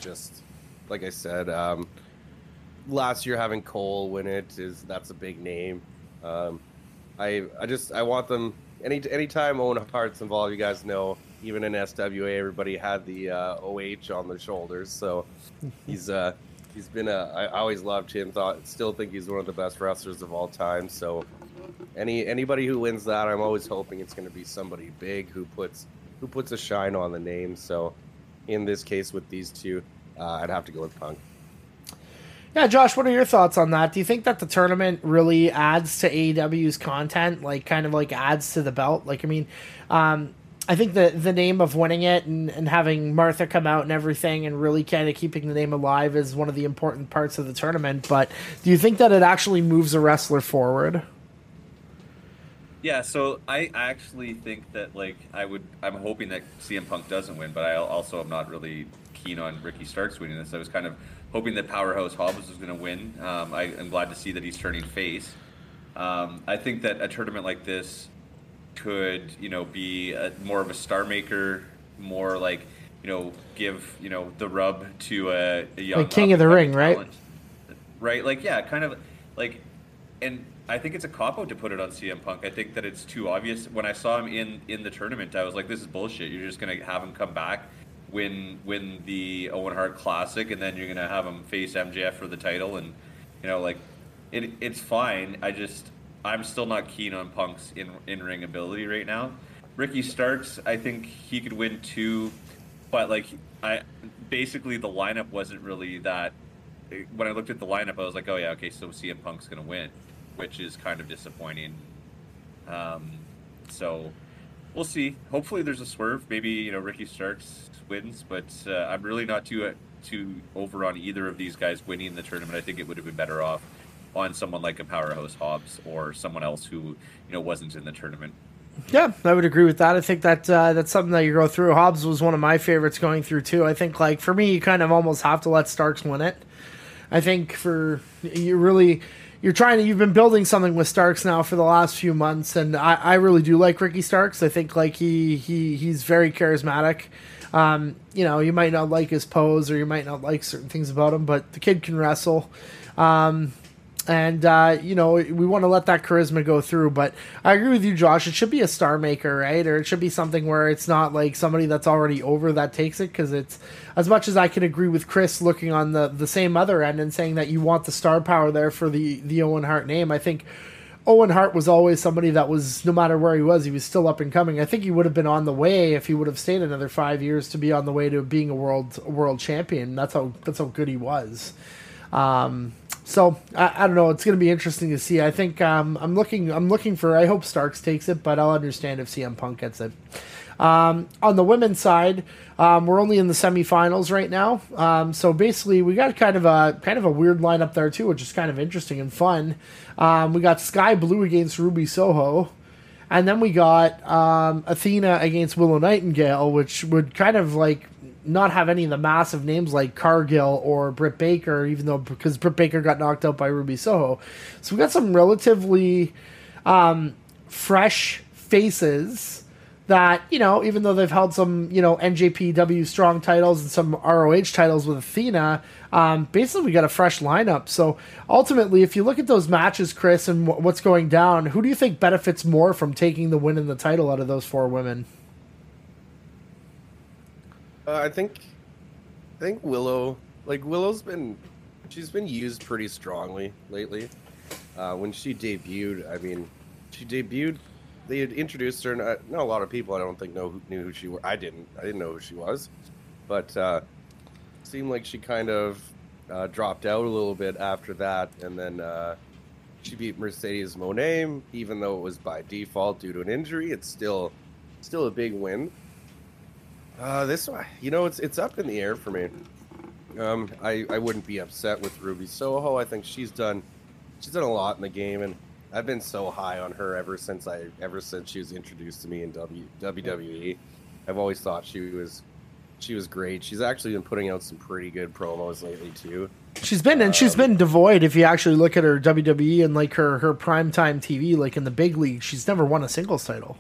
just like I said, um, last year having Cole win it is that's a big name. Um, I I just I want them any anytime Owen Hart's involved. You guys know even in SWA everybody had the uh, OH on their shoulders. So he's uh he's been a I always loved him. Thought still think he's one of the best wrestlers of all time. So any anybody who wins that, I'm always hoping it's going to be somebody big who puts who puts a shine on the name. So in this case with these two, uh, I'd have to go with Punk. Yeah, Josh, what are your thoughts on that? Do you think that the tournament really adds to AEW's content, like kind of like adds to the belt? Like, I mean, um, I think the the name of winning it and, and having Martha come out and everything and really kind of keeping the name alive is one of the important parts of the tournament. But do you think that it actually moves a wrestler forward? Yeah, so I actually think that like I would I'm hoping that CM Punk doesn't win, but I also am not really keen on Ricky Starks winning this. I was kind of hoping that Powerhouse Hobbs was going to win. Um, I, am glad to see that he's turning face. Um, I think that a tournament like this could you know be a, more of a star maker, more like you know give you know the rub to a, a young Like King of the Ring, right? right? Like, yeah, kind of like, and I think it's a cop out to put it on CM Punk. I think that it's too obvious. When I saw him in in the tournament, I was like, this is bullshit. You're just gonna have him come back, win win the Owen Hart Classic, and then you're gonna have him face MJF for the title, and you know, like, it it's fine. I just I'm still not keen on Punk's in in ring ability right now. Ricky Starks, I think he could win too, but like I basically the lineup wasn't really that when I looked at the lineup, I was like, oh yeah, okay, so CM Punk's gonna win, which is kind of disappointing. Um, so we'll see. Hopefully, there's a swerve. Maybe you know Ricky Starks wins, but uh, I'm really not too uh, too over on either of these guys winning the tournament. I think it would have been better off on someone like a powerhouse Hobbs or someone else who you know wasn't in the tournament. Yeah, I would agree with that. I think that uh, that's something that you go through. Hobbs was one of my favorites going through too. I think like for me, you kind of almost have to let Starks win it. I think for you really you're trying to you've been building something with Starks now for the last few months, and I, I really do like Ricky Starks. I think like he he he's very charismatic. Um, you know, you might not like his pose or you might not like certain things about him, but the kid can wrestle. Um, and uh, you know we want to let that charisma go through but i agree with you josh it should be a star maker right or it should be something where it's not like somebody that's already over that takes it because it's as much as i can agree with chris looking on the the same other end and saying that you want the star power there for the the owen hart name i think Owen Hart was always somebody that was no matter where he was, he was still up and coming. I think he would have been on the way if he would have stayed another five years to be on the way to being a world a world champion. That's how that's how good he was. Um, so I, I, don't know. It's going to be interesting to see. I think um, I'm looking. I'm looking for. I hope Starks takes it, but I'll understand if CM Punk gets it. Um, on the women's side, um, we're only in the semifinals right now. Um, so basically, we got kind of a kind of a weird lineup there too, which is kind of interesting and fun. Um, we got Skye Blue against Ruby Soho. And then we got um, Athena against Willow Nightingale, which would kind of like not have any of the massive names like Cargill or Britt Baker, even though because Britt Baker got knocked out by Ruby Soho. So we got some relatively um, fresh faces that you know, even though they've held some you know NJPW strong titles and some ROH titles with Athena, um, basically we got a fresh lineup. So ultimately, if you look at those matches, Chris, and w- what's going down, who do you think benefits more from taking the win in the title out of those four women? Uh, I think, I think Willow, like Willow's been, she's been used pretty strongly lately. Uh, when she debuted, I mean, she debuted. They had introduced her, and uh, not a lot of people I don't think know knew who she was. I didn't. I didn't know who she was, but uh, seemed like she kind of uh, dropped out a little bit after that, and then uh, she beat Mercedes Moné, even though it was by default due to an injury. It's still, still a big win. Uh, this one, you know, it's it's up in the air for me. Um, I, I wouldn't be upset with Ruby Soho. I think she's done she's done a lot in the game, and I've been so high on her ever since I ever since she was introduced to me in w, WWE. I've always thought she was she was great. She's actually been putting out some pretty good promos lately too. She's been and she's been devoid. If you actually look at her WWE and like her her primetime TV, like in the big league, she's never won a singles title.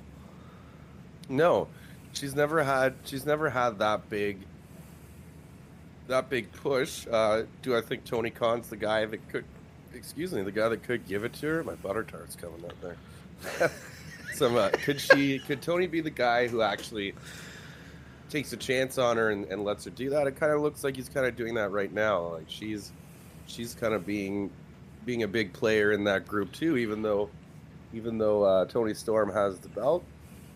No, she's never had she's never had that big that big push. Uh, do I think Tony Khan's the guy that could? Excuse me, the guy that could give it to her. My butter tart's coming up there. Some uh, could she? Could Tony be the guy who actually takes a chance on her and, and lets her do that? It kind of looks like he's kind of doing that right now. Like she's she's kind of being being a big player in that group too. Even though even though uh, Toni Storm has the belt,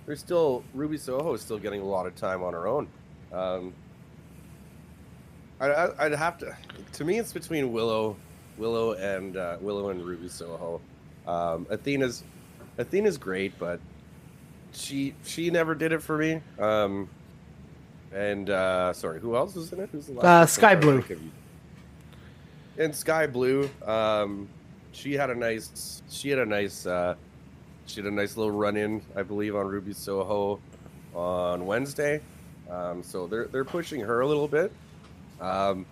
there's still Ruby Soho is still getting a lot of time on her own. Um, I, would have to. To me, it's between Willow, Willow and uh, Willow and Ruby Soho. Um, Athena's Athena's great, but she she never did it for me. Um, and uh, sorry, who else was in it? Who's the last? Uh, Skye Blue. And Skye Blue, um, she had a nice she had a nice uh, she had a nice little run in, I believe, on Ruby Soho on Wednesday. Um, so they're they're pushing her a little bit. Um,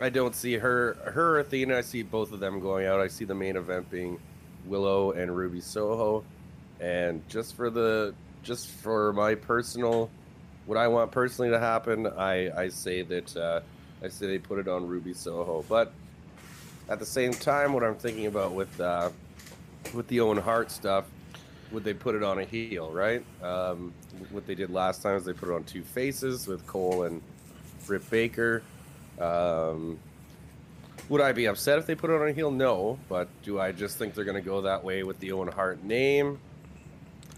I don't see her her Athena. I see both of them going out. I see the main event being Willow and Ruby Soho, and just for the just for my personal, what I want personally to happen, I I say that uh, I say they put it on Ruby Soho. But at the same time, what I'm thinking about with uh, with the Owen Hart stuff, would they put it on a heel, right? Um, what they did last time is they put it on two faces with Cole and Britt Baker. Um, would I be upset if they put it on a heel? No, but do I just think they're going to go that way with the Owen Hart name?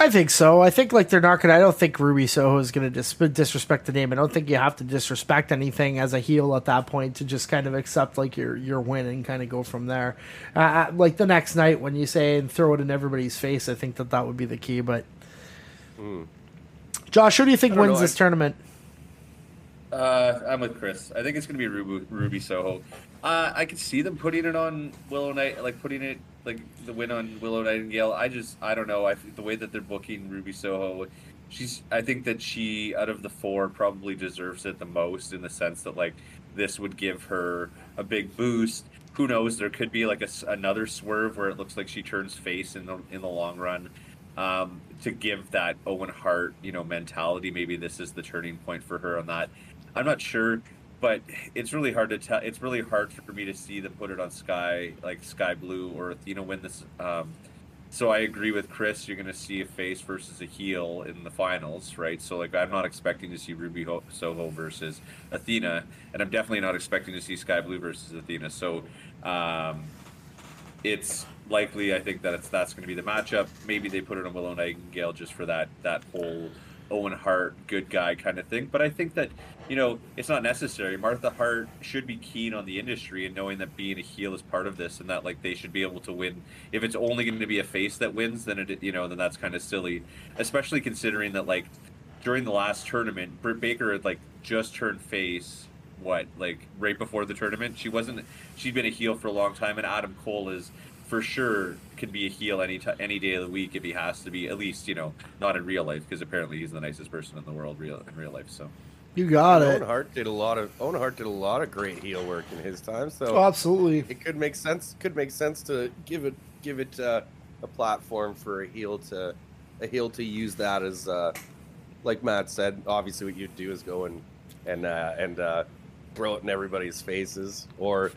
I think so. I think like they're not gonna. I don't think Ruby Soho is gonna dis- disrespect the name. I don't think you have to disrespect anything as a heel at that point to just kind of accept like your your win and kind of go from there. Uh, uh, like the next night when you say and throw it in everybody's face, I think that that would be the key. But Josh, who do you think wins know, this I- tournament? Uh, I'm with Chris. I think it's gonna be Ruby, Ruby Soho. Uh, I could see them putting it on Willow Night, like putting it like the win on Willow Nightingale. I just I don't know. I the way that they're booking Ruby Soho, she's. I think that she out of the four probably deserves it the most in the sense that like this would give her a big boost. Who knows? There could be like a another swerve where it looks like she turns face in the in the long run. Um, to give that Owen Hart, you know, mentality. Maybe this is the turning point for her on that. I'm not sure, but it's really hard to tell. It's really hard for me to see them put it on Skye, like Skye Blue, or you know, win this. Um, so I agree with Chris. You're going to see a face versus a heel in the finals, right? So like, I'm not expecting to see Ruby Ho- Soho versus Athena, and I'm definitely not expecting to see Skye Blue versus Athena. So um, it's likely, I think that it's that's going to be the matchup. Maybe they put it on Willow Nightingale just for that that whole Owen Hart good guy kind of thing. But I think that you know it's not necessary. Martha Hart should be keen on the industry and knowing that being a heel is part of this, and that like they should be able to win. If it's only going to be a face that wins, then it you know then that's kind of silly, especially considering that like during the last tournament, Britt Baker had like just turned face. What like right before the tournament? She wasn't. She'd been a heel for a long time, and Adam Cole is for sure can be a heel any t- any day of the week if he has to be. At least you know not in real life because apparently he's the nicest person in the world real in real life. So You got Owen it. Hart did a lot of Owen Hart did a lot of great heel work in his time, so Oh, absolutely. it could make sense. Could make sense to give it give it uh, a platform for a heel to a heel to use that as uh, like Matt said. Obviously, what you'd do is go and and uh, and uh, throw it in everybody's faces, or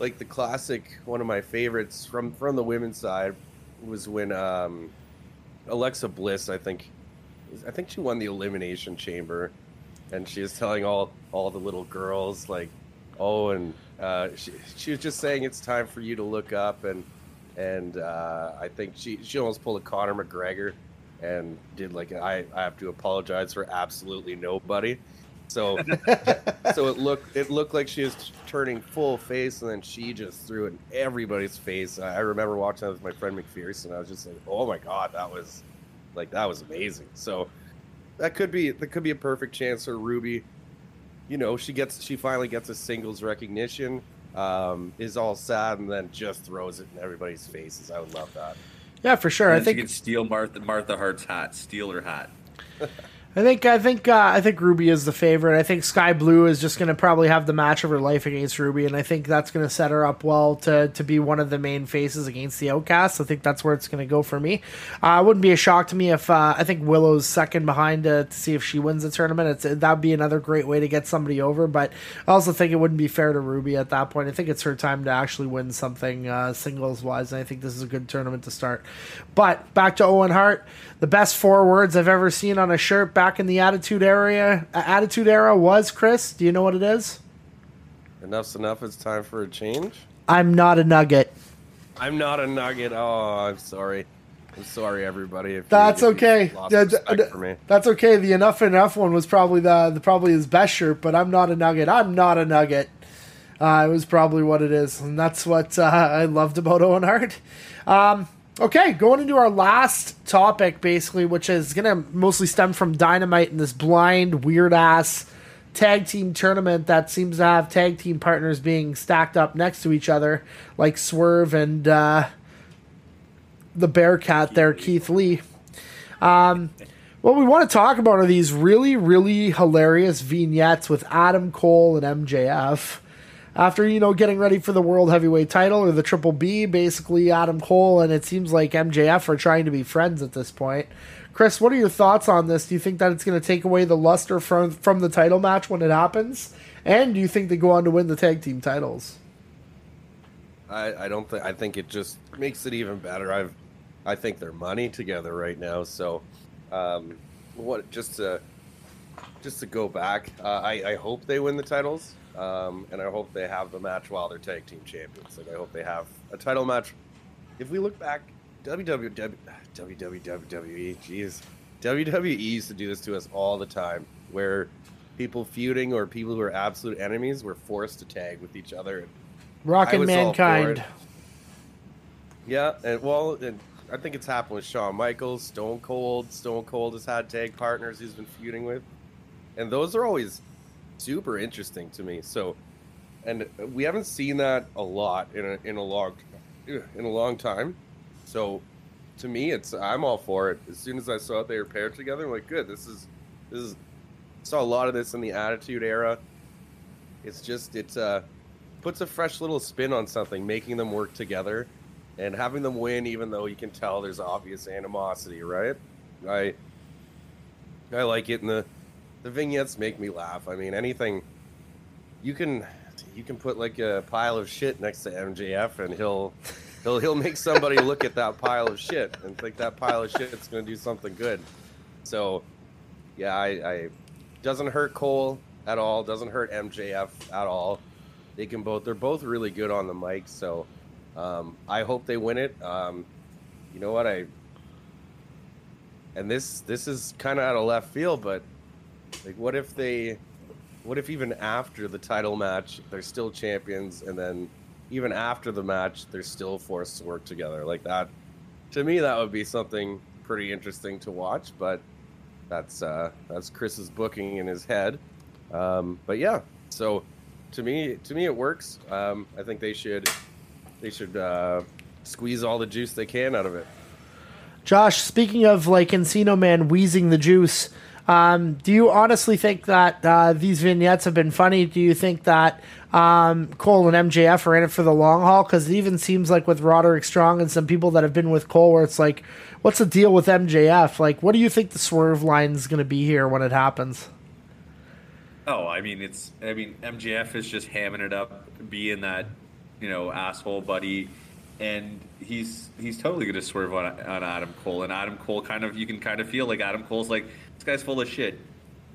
like the classic one of my favorites from from the women's side was when um, Alexa Bliss, I think, I think she won the Elimination Chamber, and she was telling all all the little girls like, oh, and uh, she she was just saying it's time for you to look up, and and uh, I think she she almost pulled a Conor McGregor, and did like I I have to apologize for absolutely nobody. So so it looked it looked like she was turning full face, and then she just threw it in everybody's face. I remember watching that with my friend McPherson. I was just like, oh my god, that was like that was amazing. So that could be that could be a perfect chance for Ruby. You know, she gets she finally gets a singles recognition. Um, is all sad and then just throws it in everybody's faces. I would love that. Yeah, for sure. I think she think could steal Martha Martha Hart's hat, steal her hat. I think I think uh, I think Ruby is the favorite. I think Skye Blue is just going to probably have the match of her life against Ruby, and I think that's going to set her up well to to be one of the main faces against the Outcasts. I think that's where it's going to go for me. Uh, it wouldn't be a shock to me if uh, I think Willow's second behind to, to see if she wins the tournament. It's that'd be another great way to get somebody over. But I also think it wouldn't be fair to Ruby at that point. I think it's her time to actually win something uh, singles wise, and I think this is a good tournament to start. But back to Owen Hart, the best four words I've ever seen on a shirt back in the Attitude Era. Uh, Attitude Era was Chris. Do you know what it is? Enough's enough. It's time for a change. I'm not a nugget. I'm not a nugget. Oh, I'm sorry. I'm sorry, everybody. That's okay. Lost Yeah, d- for me. That's okay. The enough enough one was probably the, the probably his best shirt, but I'm not a nugget. I'm not a nugget. Uh, it was probably what it is, and that's what uh, I loved about Owen Hart. Um, okay, going into our last topic, basically, which is going to mostly stem from Dynamite and this blind, weird ass tag team tournament that seems to have tag team partners being stacked up next to each other, like Swerve and uh, the Bearcat there, Keith Lee. Um, what we want to talk about are these really, really hilarious vignettes with Adam Cole and MJF. After, you know, getting ready for the World Heavyweight title or the Triple B, basically Adam Cole and it seems like MJF are trying to be friends at this point. Chris, what are your thoughts on this? Do you think that it's going to take away the luster from from the title match when it happens? And do you think they go on to win the tag team titles? I, I don't think. I think it just makes it even better. I've, I think they're money together right now. So, um, what just to, just to go back, uh, I, I hope they win the titles, um, and I hope they have the match while they're tag team champions. Like I hope they have a title match. If we look back, WWW, WWE, jeez, WWE used to do this to us all the time, where people feuding or people who are absolute enemies were forced to tag with each other. Rockin' I was all for Mankind. Yeah, and well, and I think it's happened with Shawn Michaels, Stone Cold. Stone Cold has had tag partners he's been feuding with, and those are always super interesting to me. So, and we haven't seen that a lot in a in a long in a long time. So, to me, it's I'm all for it. As soon as I saw they were paired together, I'm like, good. This is this is saw a lot of this in the Attitude Era. It's just it's uh puts a fresh little spin on something, making them work together and having them win, even though you can tell there's obvious animosity, right? I I like it, and the the vignettes make me laugh. I mean, anything you can you can put like a pile of shit next to MJF, and he'll he'll he'll make somebody look at that pile of shit and think that pile of shit is going to do something good. So, yeah, I, I doesn't hurt Cole at all. Doesn't hurt MJF at all. They can both. They're both really good on the mic. So um, I hope they win it. Um, you know what I? And this this is kind of out of left field, but like, what if they? What if even after the title match, they're still champions, and then even after the match, they're still forced to work together like that? To me, that would be something pretty interesting to watch. But that's uh, that's Chris's booking in his head. Um, but yeah, so to me, to me, it works. Um, I think they should they should uh, squeeze all the juice they can out of it. Josh, speaking of like Encino Man wheezing the juice, um, do you honestly think that uh, these vignettes have been funny? Do you think that um, Cole and MJF are in it for the long haul? Because it even seems like with Roderick Strong and some people that have been with Cole, where it's like, what's the deal with MJF? Like, what do you think the swerve line is going to be here when it happens? Oh, I mean, it's. I mean, MJF is just hamming it up, being that, you know, asshole buddy, and he's he's totally going to swerve on on Adam Cole, and Adam Cole kind of you can kind of feel like Adam Cole's like this guy's full of shit.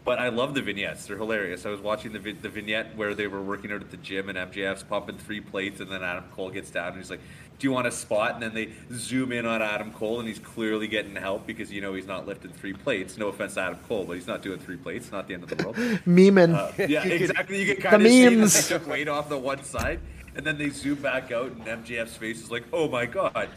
But I love the vignettes; they're hilarious. I was watching the vi- the vignette where they were working out at the gym, and MJF's pumping three plates, and then Adam Cole gets down, and he's like, "Do you want a spot?" And then they zoom in on Adam Cole, and he's clearly getting help because you know he's not lifting three plates. No offense to Adam Cole, but he's not doing three plates. Not the end of the world. Memeing. Uh, yeah, exactly. You can kind of The see that memes. they took weight off the one side, and then they zoom back out, and MJF's face is like, "Oh my god!"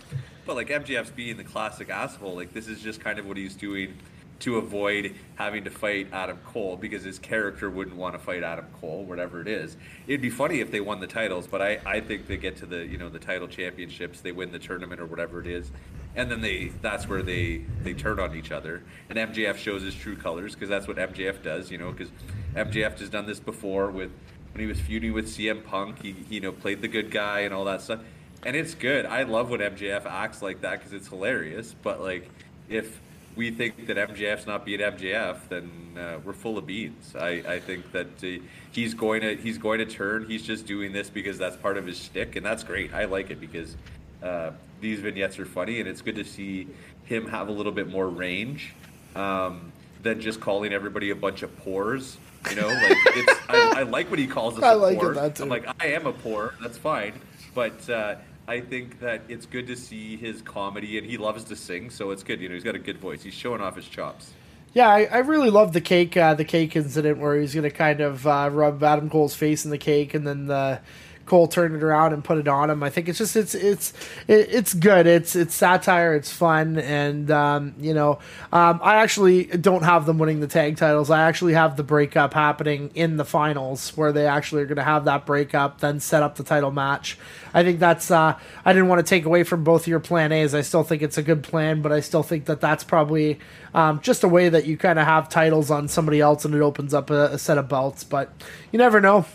But like MJF's being the classic asshole. Like this is just kind of what he's doing to avoid having to fight Adam Cole because his character wouldn't want to fight Adam Cole, whatever it is. It'd be funny if they won the titles, but I, I think they get to the you know the title championships, they win the tournament or whatever it is, and then they that's where they they turn on each other, and MJF shows his true colors because that's what MJF does, you know, because MJF has done this before with when he was feuding with CM Punk, he you know played the good guy and all that stuff, and it's good. I love when MJF acts like that because it's hilarious. But like if we think that MJF's not being MJF, then uh, we're full of beans. I, I think that uh, he's going to he's going to turn. He's just doing this because that's part of his shtick, and that's great. I like it because uh, these vignettes are funny, and it's good to see him have a little bit more range um, than just calling everybody a bunch of pores. You know, like it's I, I like what he calls us. I a like it, that too. I'm like I am a poor. That's fine, but. I think that it's good to see his comedy, and he loves to sing, so it's good. You know, he's got a good voice. He's showing off his chops. Yeah, I, I really love the cake, uh, the cake incident where he's gonna kind of uh, rub Adam Cole's face in the cake, and then the Cole turned it around and put it on him. I think it's just it's it's it's good. It's it's satire. It's fun, and um, you know, um, I actually don't have them winning the tag titles. I actually have the breakup happening in the finals where they actually are going to have that breakup, then set up the title match. I think that's. Uh, I didn't want to take away from both your plan A's. I still think it's a good plan, but I still think that that's probably um, just a way that you kind of have titles on somebody else and it opens up a, a set of belts. But you never know.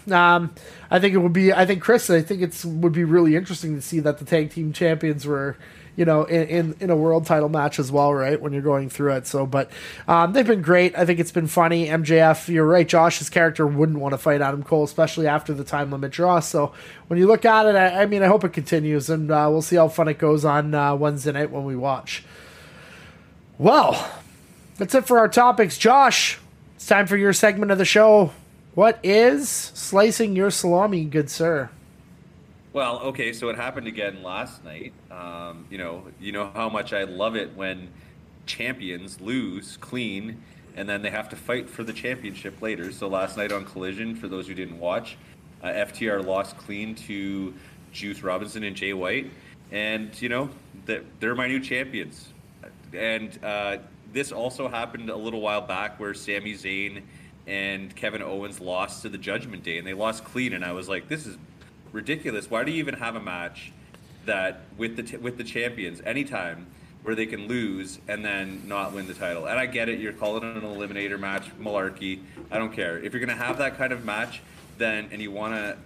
I think it would be. I think Chris. I think it's would be really interesting to see that the tag team champions were. You know, in, in, in a world title match as well, right? When you're going through it. So, but um, they've been great. I think it's been funny. MJF, you're right. Josh's character wouldn't want to fight Adam Cole, especially after the time limit draw. So, when you look at it, I, I mean, I hope it continues, and uh, we'll see how fun it goes on uh, Wednesday night when we watch. Well, that's it for our topics. Josh, it's time for your segment of the show. What is slicing your salami, good sir? Well, okay, so it happened again last night. Um, you know, you know how much I love it when champions lose clean, and then they have to fight for the championship later. So last night on Collision, for those who didn't watch, uh, FTR lost clean to Juice Robinson and Jay White, and you know that they're my new champions. And uh, this also happened a little while back where Sami Zayn and Kevin Owens lost to the Judgment Day, and they lost clean. And I was like, this is ridiculous. Why do you even have a match that with the t- with the champions anytime? Where they can lose and then not win the title. And I get it, you're calling it an eliminator match, malarkey. I don't care. If you're to have that kind of match, then and you want to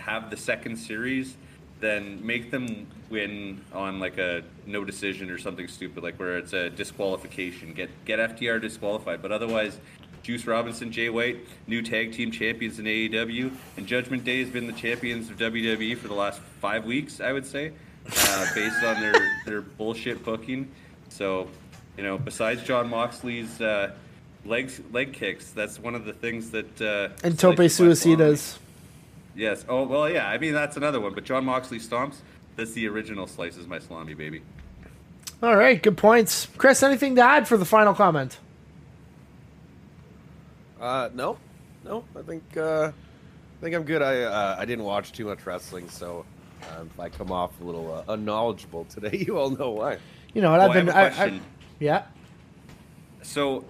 have the second series, then make them win on like a no decision or something stupid, like where it's a disqualification. Get get FTR disqualified, but otherwise, Juice Robinson, Jay White, new tag team champions in AEW, and Judgment Day has been the champions of WWE for the last five weeks, I would say, uh, based on their their bullshit booking. So, you know, besides Jon Moxley's. Uh, Legs, leg kicks. That's one of the things that. Uh, And Tope slices my salami. Suicidas. Yes. Oh well, yeah. I mean that's another one. But Jon Moxley stomps. That's the original slices my salami, baby. All right, good points. Chris, anything to add for the final comment? Uh, no, no. I think uh, I think I'm good. I uh, I didn't watch too much wrestling, so um, if I come off a little uh, unknowledgeable today, you all know why. You know what? Oh, I've I been. have a I, I, question. yeah. So,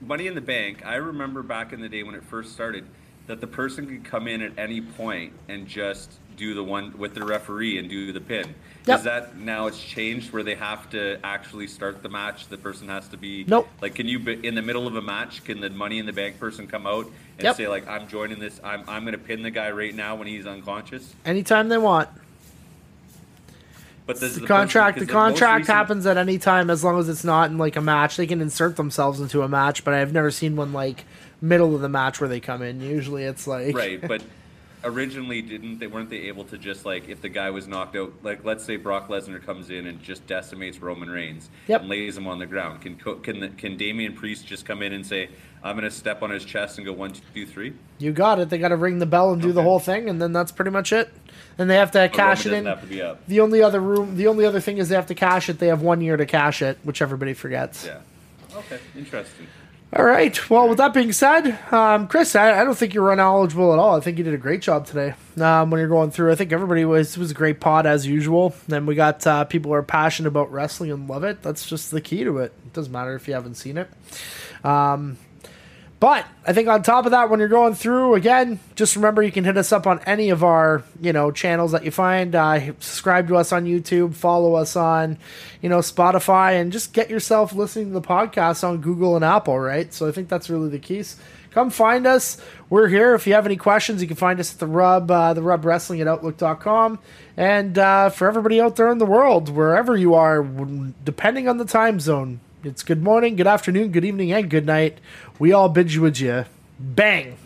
Money in the Bank. I remember back in the day when it first started that the person could come in at any point and just do the one with the referee and do the pin. Yep. Is that now it's changed where they have to actually start the match? The person has to be Nope. Like, can you be in the middle of a match? Can the Money in the Bank person come out and Yep. say like, "I'm joining this. I'm I'm going to pin the guy right now when he's unconscious"? Anytime they want. But does The person- contract. The 'cause most contract recent- happens at any time as long as it's not in like a match. They can insert themselves into a match, but I've never seen one like middle of the match where they come in. Usually, it's like right but originally didn't they weren't they able to just like if the guy was knocked out like let's say Brock Lesnar comes in and just decimates Roman Reigns Yep. and lays him on the ground can can the, can Damian Priest just come in and say I'm gonna step on his chest and go one two three You got it. They got to ring the bell and do the whole thing, and then that's pretty much it. And they have to But cash Roman it in. have to be up The only other room, the only other thing is they have to cash it. They have one year to cash it, which everybody forgets. yeah okay interesting All right. Well, with that being said, um, Chris, I, I don't think you're unknowledgeable at all. I think you did a great job today um, when you're going through. I think everybody was was a great pod as usual. Then we got uh, people who are passionate about wrestling and love it. That's just the key to it. It doesn't matter if you haven't seen it. Um, but I think on top of that, when you're going through again, just remember you can hit us up on any of our you know channels that you find. Uh, subscribe to us on YouTube, follow us on you know Spotify, and just get yourself listening to the podcast on Google and Apple. Right. So I think that's really the keys. Come find us. We're here. If you have any questions, you can find us at the Rub, uh, the Rub Wrestling at Outlook.com. And uh, for everybody out there in the world, wherever you are, depending on the time zone, it's good morning, good afternoon, good evening, and good night. We all bid you adieu. Bang!